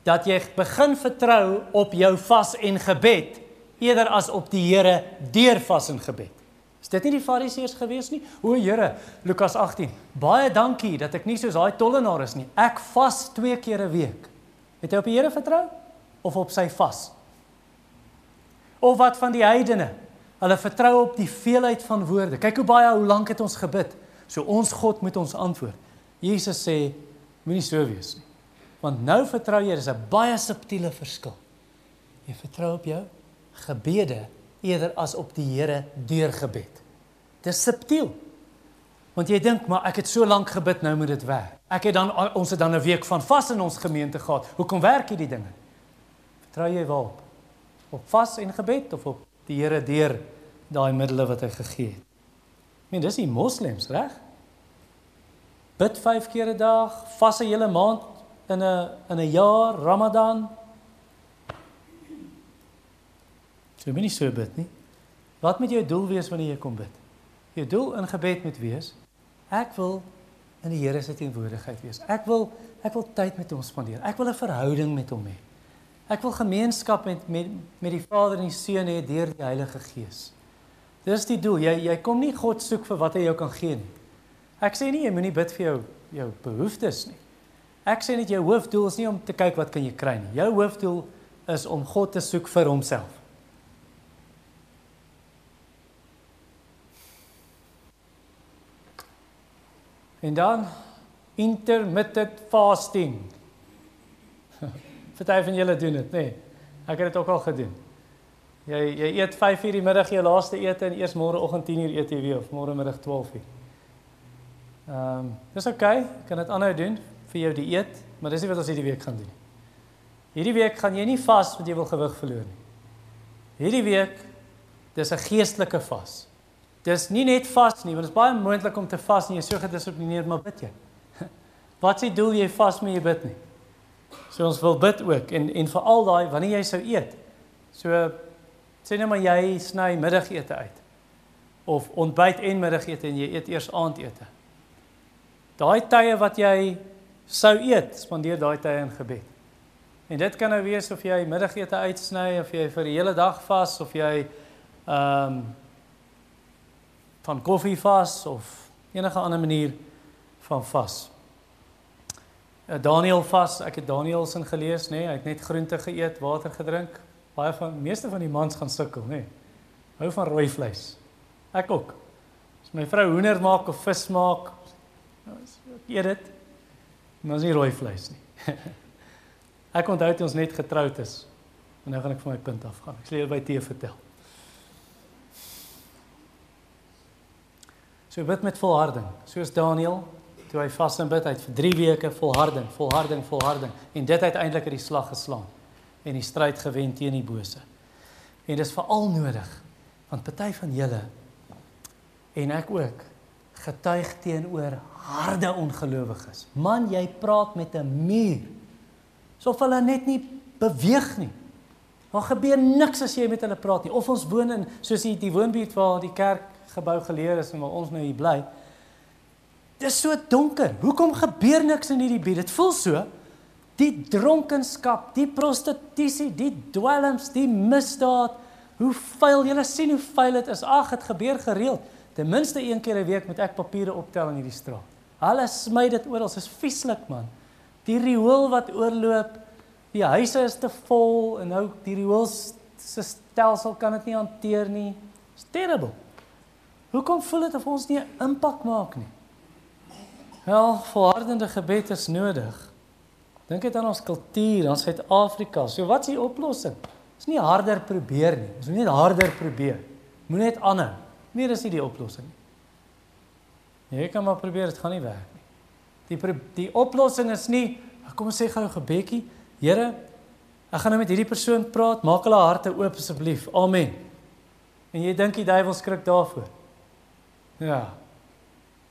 dat jy begin vertrou op jou vas en gebed eerder as op die Here deur vas en gebed. Is dit nie die Fariseërs gewees nie? O Here, Lukas 18. Baie dankie dat ek nie soos daai tollenaar is nie. Ek vas 2 keer 'n week. Het jy op die Here vertrou of op sy vas? Of wat van die heidene? Hulle vertrou op die veelheid van woorde. Kyk hoe baie hoe lank het ons gebid. So ons God moet ons antwoord. Jesus sê moenie so wees nie. Want nou vertrou jy, dis 'n baie subtiele verskil. Jy vertrou op jou gebede eerder as op die Here deur gebed. Dis subtiel. Want jy dink maar ek het so lank gebid, nou moet dit werk. Ek het dan ons het dan 'n week van vas in ons gemeente gehad. Hoekom werk hierdie dinge? Vertrou jy wel op op vas en gebed of op die Here deur daai middele wat hy gegee het? Men dis die moslems, reg? Bid 5 keer 'n dag, vas 'n hele maand in 'n in 'n jaar, Ramadan. Jy moet nie so bid nie. Wat moet jou doel wees wanneer jy kom bid? Jou doel in gebed moet wees: ek wil in die Here se teenwoordigheid wees. Ek wil ek wil tyd met hom spandeer. Ek wil 'n verhouding met hom hê. Ek wil gemeenskap met met met die Vader en die Seun hê deur die Heilige Gees. Dis die doel. Jy jy kom nie God soek vir wat hy jou kan gee nie. Ek sê nie jy moenie bid vir jou jou behoeftes nie. Ek sê net jou hoofdoel is nie om te kyk wat kan jy kry nie. Jou hoofdoel is om God te soek vir homself. En dan intermittent fasting. Party van julle doen dit, nê? Nee, ek het dit ook al gedoen. Jy jy eet 5 uur die middag jou laaste ete en eers môreoggend 10 uur eet jy weer of môre middag 12 uur. Ehm, um, dis oukei, okay, kan dit aanhou doen vir jou dieet, maar dis nie wat ons hierdie week gaan doen nie. Hierdie week gaan jy nie vas want jy wil gewig verloor nie. Hierdie week dis 'n geestelike vas. Dis nie net vas nie, want dit is baie moontlik om te vas en jy so gedissiplineerd maar bid jy. Wat s'e doel jy vas met jy bid nie? So ons wil bid ook en en veral daai wanneer jy sou eet. So Sê net maar jy sny middagete uit of ontbyt en middagete en jy eet eers aandete. Daai tye wat jy sou eet, spandeer daai tye in gebed. En dit kan nou wees of jy middagete uitsny of jy vir die hele dag vas of jy ehm um, van koffie vas of enige ander manier van vas. Eh, Daniel vas, ek het Daniel se gelees, nê, nee, hy het net groente geëet, water gedrink, baie van meeste van die mans gaan sukkel, nê. Nee. Hou van rooi vleis. Ek ook. As my vrou hoender maak of vis maak, nou ek eet dit. Maar is nie rooi vleis nie. ek onthou toe ons net getroud is. En nou gaan ek van my punt af gaan. Ek sê jy by tee vertel. So bid met volharding, soos Daniel toe hy vas en bid, hy het vir 3 weke volharding, volharding, volharding en dit het uiteindelik uit die slag geslaan en die stryd gewen teen die bose. En dis veral nodig Want party van julle en ek ook getuig teenoor harde ongelowiges. Man, jy praat met 'n muur. Sof hulle net nie beweeg nie. Daar gebeur niks as jy met hulle praat nie. Of ons woon in soos die, die woonbuurt waar die kerk gebou geleer is en waar ons nou hier bly. Dis so donker. Hoekom gebeur niks in hierdie buurt? Dit voel so. Die dronkenskap, die prostitusie, die dwelms, die misdaad. Hoe vuil, julle sien hoe vuil dit is. Ag, dit gebeur gereeld. Ten minste een keer 'n week moet ek papiere optel in hierdie straat. Hulle smy dit oral, dit is vieslik man. Die riool wat oorloop, die huise is te vol en nou die riool se stelsel kan dit nie hanteer nie. It's terrible. Hoekom voel dit of ons nie 'n impak maak nie? Wel, volhardende gebed is nodig. Dink dit aan ons kultuur, aan Suid-Afrika. So wat is die oplossing? Dis nie harder probeer nie. Ons moet net harder probeer. Moenie net aanhou. Nee, dis nie die oplossing nie. Jy kan maar probeer, dit gaan nie werk nie. Die die oplossing is nie kom ons sê gou 'n gebedjie. Here, ek gaan nou met hierdie persoon praat, maak hulle harte oop asseblief. Amen. En jy dink die duiwel skrik daarvoor? Ja.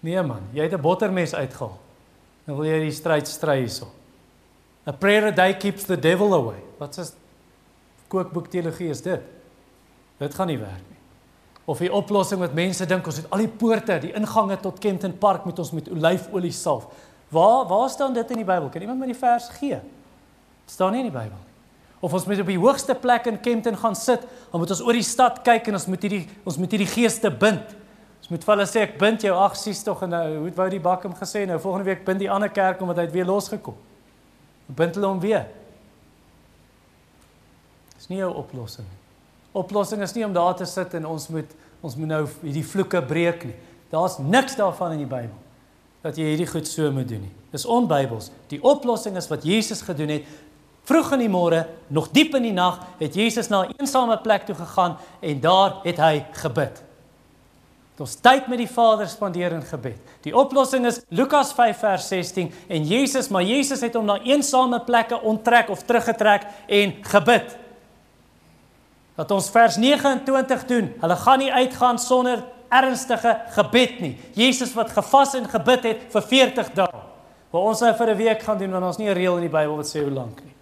Nee man, jy het 'n bottermes uitgehaal. Dan wil jy die stryd stry hierso. A prayer a day keeps the devil away. Wat is kookboek teologie is dit? Dit gaan nie werk nie of die oplossing wat mense dink ons het al die poorte, die ingange tot Kempton Park met ons met olyfolie salf. Waar waar staan dit in die Bybel? Kan iemand my die vers gee? Dit staan nie in die Bybel nie. Of ons moet op die hoogste plek in Kempton gaan sit, dan moet ons oor die stad kyk en ons moet hierdie ons moet hierdie geeste bind. Moet vir hulle sê ek bind jou ag sies tog en nou hoe wou die bakkom gesê nou volgende week bind die ander kerk omdat hy het weer losgekom. Bind hulle hom weer. Dis nie 'n oplossing nie. Oplossing is nie om daar te sit en ons moet ons moet nou hierdie vloeke breek nie. Daar's niks daarvan in die Bybel dat jy hierdie goed so moet doen nie. Dis onbybels. Die oplossing is wat Jesus gedoen het. Vroeg in die môre, nog diep in die nag, het Jesus na 'n eensame plek toe gegaan en daar het hy gebid. Het ons tyd met die Vader spandeer in gebed. Die oplossing is Lukas 5 vers 16 en Jesus, maar Jesus het hom na eensame plekke onttrek of teruggetrek en gebid dat ons vers 29 doen. Hulle gaan nie uitgaan sonder ernstige gebed nie. Jesus wat gevas en gebid het vir 40 dae. Wat ons nou vir 'n week gaan doen want ons nie 'n reël in die Bybel wat sê hoe lank nie.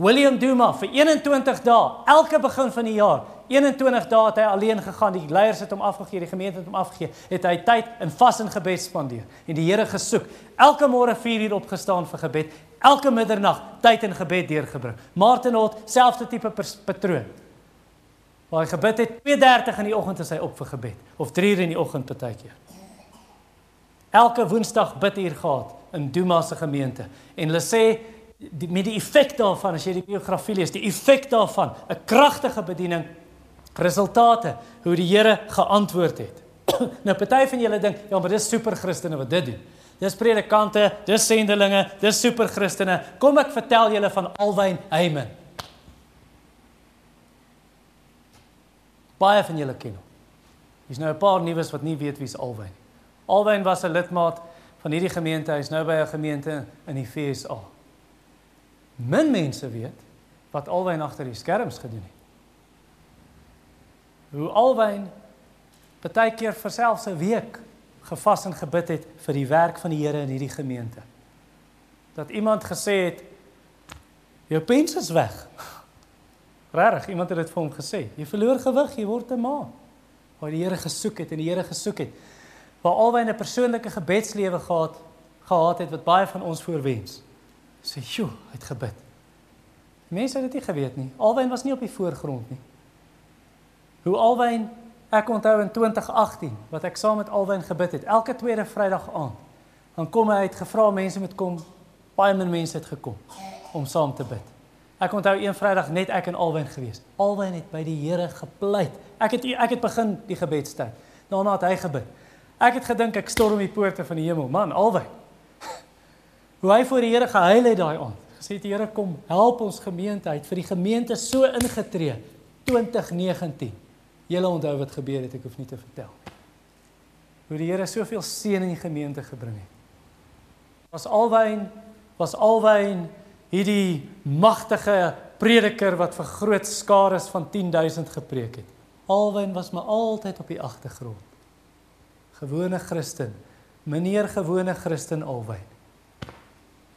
William Duma vir 21 dae, elke begin van die jaar, 21 dae het hy alleen gegaan. Die leiers het hom afgegee, die gemeente het hom afgegee. Het hy tyd in vas en gebed spandeer en die Here gesoek. Elke môre 4 uur opgestaan vir gebed, elke middernag tyd in gebed deurgebring. Martin Holt, selfde tipe patroon. Waar hy gebid het 2:30 in die oggend is hy op vir gebed of 3:00 in die oggend partykeer. Elke woensdag bid hier gehad in Duma se gemeente en hulle sê die, met die effek daarvan as jy die biografie lees, die effek daarvan, 'n kragtige bediening, resultate hoe die Here geantwoord het. nou party van julle dink, ja, maar dis super Christene wat dit doen. Dis predikante, dis sendelinge, dis super Christene. Kom ek vertel julle van Alwyn Heyman. Baie van julle ken hom. Hier's nou 'n paar nuus wat nie weet wie's Alwyn nie. Alwyn was 'n lidmaat van hierdie gemeente. Hy's nou by 'n gemeente in die FSA. Min mense weet wat Alwyn agter die skerms gedoen het. Hoe Alwyn baie keer vir selfs 'n week gevas en gebid het vir die werk van die Here in hierdie gemeente. Dat iemand gesê het jou pens is weg. Regtig, iemand het dit vir hom gesê. Jy verloor gewig, jy word 'n ma. Waar die Here gesoek het en die Here gesoek het. Waar albei 'n persoonlike gebedslewe gehad gehad het wat baie van ons voorwens. Sê, "Sjoe, hy het gebid." Mense het dit nie geweet nie. Alwyn was nie op die voorgrond nie. Hoe Alwyn, ek onthou in 2018 wat ek saam met Alwyn gebid het, elke tweede Vrydag aand. Dan kom hy uit gevra mense moet kom. Baie min mense het gekom om saam te bid. Ek onthou een Vrydag net ek en Alwyn gewees. Alwyn het by die Here gepleit. Ek het ek het begin die gebedstyd. Daarna het hy gebid. Ek het gedink ek storm die poorte van die hemel. Man, Alwyn. Hoe hy voor die Here gehuil het daai aand. Gesê die Here kom, help ons gemeente uit vir die gemeente so ingetree 2019. Julle onthou wat gebeur het, ek hoef nie te vertel nie. Hoe die Here soveel seën in die gemeente gebring het. Was Alwyn was Alwyn hierdie magtige prediker wat vir groot skares van 10000 gepreek het. Alwyn was maar altyd op die agtergrond. Gewone Christen. Meneer gewone Christen Alwyn.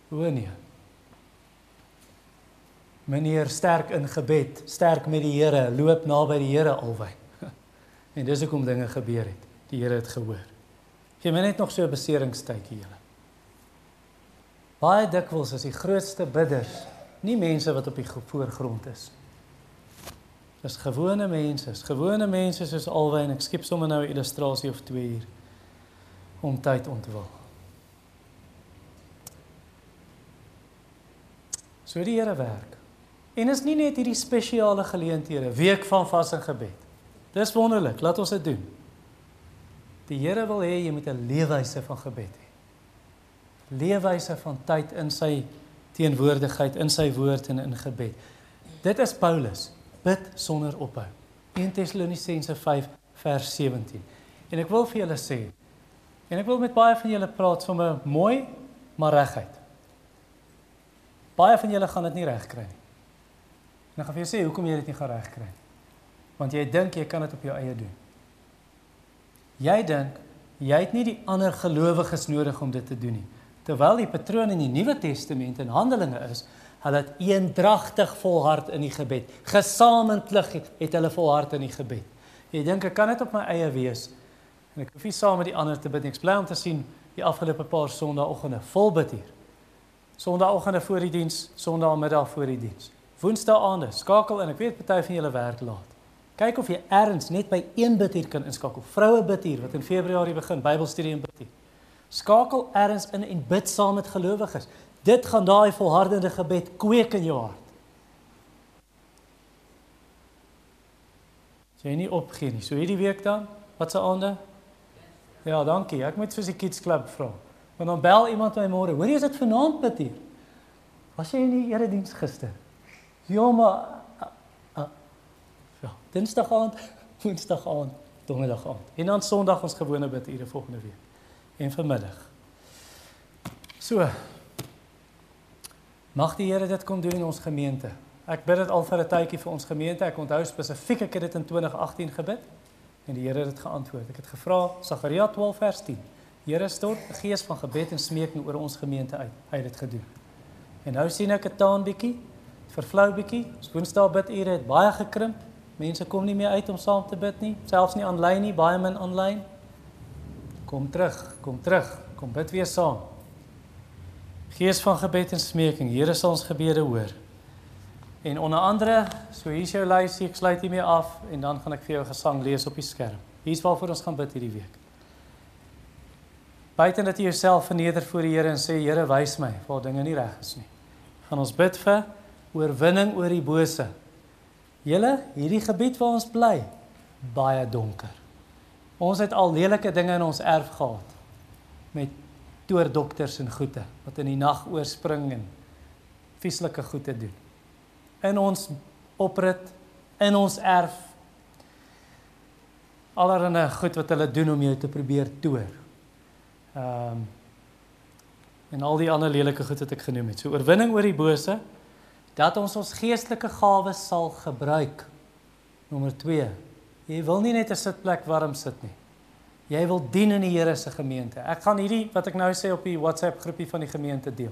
O nee. Meneer sterk in gebed, sterk met die Here, loop naby die Here Alwyn. En dis hoekom dinge gebeur het. Die Here het gehoor. Gee my net nog so 'n beseringstydjie julle. Baie dikwels is die grootste bidders nie mense wat op die voorgrond is. Dis gewone mense, is gewone mense soos alwyn. Ek skep sommer nou 'n illustrasie of 2 hier om tyd ontwil. So die Here werk. En is nie net hierdie spesiale geleenthede, week van vas en gebed. Dis wonderlik, laat ons dit doen. Die Here wil hê jy moet 'n leefwyse van gebed hê. Leefwyse van tyd in sy teenwoordigheid, in sy woord en in gebed. Dit is Paulus, bid sonder ophou. 1 Tessalonisense 5 vers 17. En ek wil vir julle sê, en ek wil met baie van julle praat sommer mooi, maar reguit. Baie van julle gaan dit nie reg kry nie. En ek gaan vir julle sê hoekom jy dit nie gaan reg kry nie. Want jy dink jy kan dit op jou eie doen. Jy dink jy het nie die ander gelowiges nodig om dit te doen nie. Terwyl die patroon in die Nuwe Testament in Handelinge is, hulle het eendragtig volhard in die gebed. Gesamentlik het hulle volhard in die gebed. Jy dink ek kan dit op my eie wees en ek hoef nie saam met die ander te bid nie. Ek bly om te sien die afgelope paar Sondagoggende vol bid hier. Sondagoggende voor die diens, Sondagmiddag voor die diens. Woensdaande skakel in. Ek weet party van julle werk laat. Kyk of jy ergens net by een bidtuur kan inskakel. Vroue bidtuur wat in Februarie begin, Bybelstudie en bidtuur. Skakel ergens in en bid saam met gelowiges. Dit gaan daai volhardende gebed kweek in jou hart. Jy nie opgee nie. So hierdie week dan, wat se aande? Ja, dankie. Ek moet vir die kids klub vra. Want dan bel iemand my môre. Hoorie, is dit vanaand bidtuur? Was jy in die erediens gister? Ja, maar Ja, Dinsdag aand, Woensdag aand, Donderdag aand. En dan Sondag ons gewone bid ure volgende week. En vanmiddag. So. Mag die Here dit kom doen in ons gemeente. Ek bid dit al vir 'n tydjie vir ons gemeente. Ek onthou spesifiek ek het dit in 2018 gebid en die Here het dit geantwoord. Ek het gevra Sagaria 12 vers 10. Here stort 'n gees van gebed en smeking oor ons gemeente uit. Hy het dit gedoen. En nou sien ek 'n taan bietjie, vervlou bietjie. Ons Woensdae bid ure het baie gekrimp. Mense kom nie meer uit om saam te bid nie, selfs nie aanlyn nie, baie min aanlyn. Kom terug, kom terug, kom bid weer saam. Gees van gebed en smeking, Here sal ons gebede hoor. En onder andere, so hier is jou lysie, ek sluit hiermee af en dan gaan ek vir jou gesang lees op die skerm. Hier's waarvoor ons gaan bid hierdie week. Buiten dat jy jouself verneder voor die Here en sê Here, wys my waar dinge nie reg is nie. Gaan ons bid vir oorwinning oor die bose. Julle, hierdie gebied waar ons bly, baie donker. Ons het al lelike dinge in ons erf gehad met toordokters en goeie wat in die nag oorspring en vieslike goeie doen. In ons oprit in ons erf allerlei goed wat hulle doen om jou te probeer toer. Ehm um, en al die ander lelike goed wat ek genoem het. So oorwinning oor die bose dat ons ons geestelike gawes sal gebruik. Nommer 2. Jy wil nie net 'n sitplek warm sit nie. Jy wil dien in die Here se gemeente. Ek gaan hierdie wat ek nou sê op die WhatsApp groepie van die gemeente deel.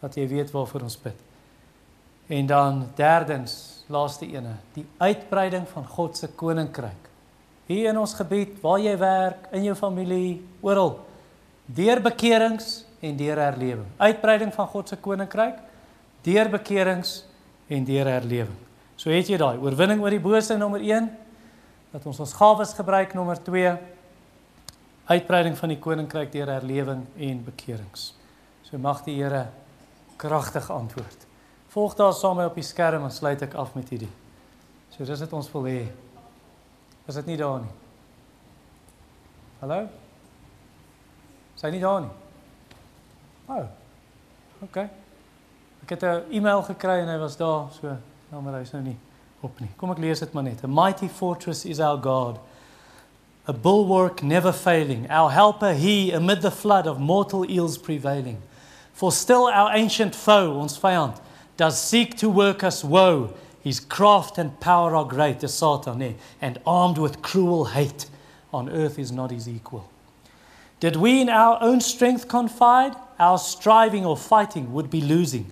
Dat jy weet waarvoor ons bid. En dan derdens, laaste ene, die uitbreiding van God se koninkryk. Hier in ons gebied, waar jy werk, in jou familie, oral. Deur bekerings en deur herlewing. Uitbreiding van God se koninkryk deur bekerings en deur herlewing. So het jy daai oorwinning oor die bose nommer 1 dat ons ons gawes gebruik nommer 2 uitbreiding van die koninkryk deur herlewing en bekerings. So mag die Here kragtig antwoord. Volg daar saam met op die skerm en sluit ek af met hierdie. So dis dit ons wil hê. Is dit nie daar nie? Hallo? Sy nie daar nie. O. Oh. Okay. Ek het 'n e-mail gekry en hy was daar, so nou maar hy's nou nie op nie. Kom ek lees dit maar net. A mighty fortress is our God. A bulwark never failing, our helper he amid the flood of mortal ills prevailing. For still our ancient foe, ons vyand, does seek to work us woe. His craft and power are great, the Satan, eh? and armed with cruel hate. On earth is not his equal. Did we in our own strength confide, our striving or fighting would be losing.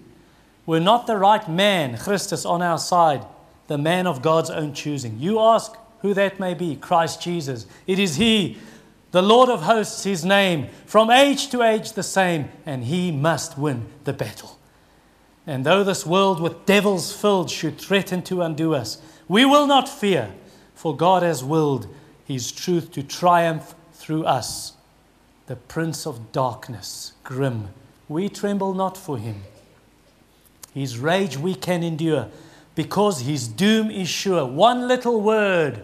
Were not the right man, Christus, on our side, the man of God's own choosing. You ask who that may be, Christ Jesus. It is He, the Lord of hosts, His name, from age to age the same, and He must win the battle. And though this world with devils filled should threaten to undo us, we will not fear, for God has willed His truth to triumph through us. The Prince of Darkness, grim, we tremble not for Him. His rage we can endure because his doom is sure. One little word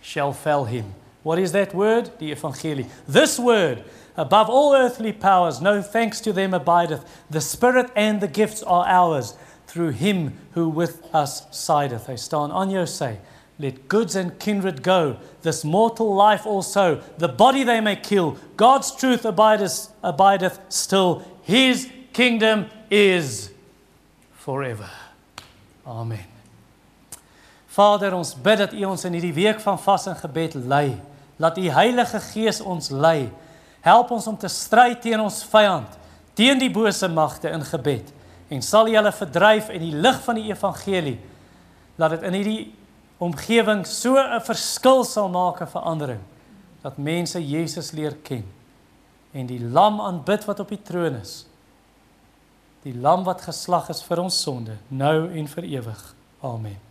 shall fell him. What is that word? The Evangelie. This word, above all earthly powers, no thanks to them abideth. The Spirit and the gifts are ours through him who with us sideth. Hy staan aan jou sy. Let goods and kindred go, this mortal life also, the body they may kill. God's truth abideth, abideth still. His kingdom is forever. Amen. Vader, ons bid dat U ons in hierdie week van vas en gebed lei. Laat U Heilige Gees ons lei. Help ons om te stry teen ons vyand, teen die bose magte in gebed en sal U hulle verdryf in die lig van die evangelie. Laat dit in hierdie omgewing so 'n verskil sal maak 'n verandering dat mense Jesus leer ken en die lam aanbid wat op die troon is die lam wat geslag is vir ons sonde nou en vir ewig. Amen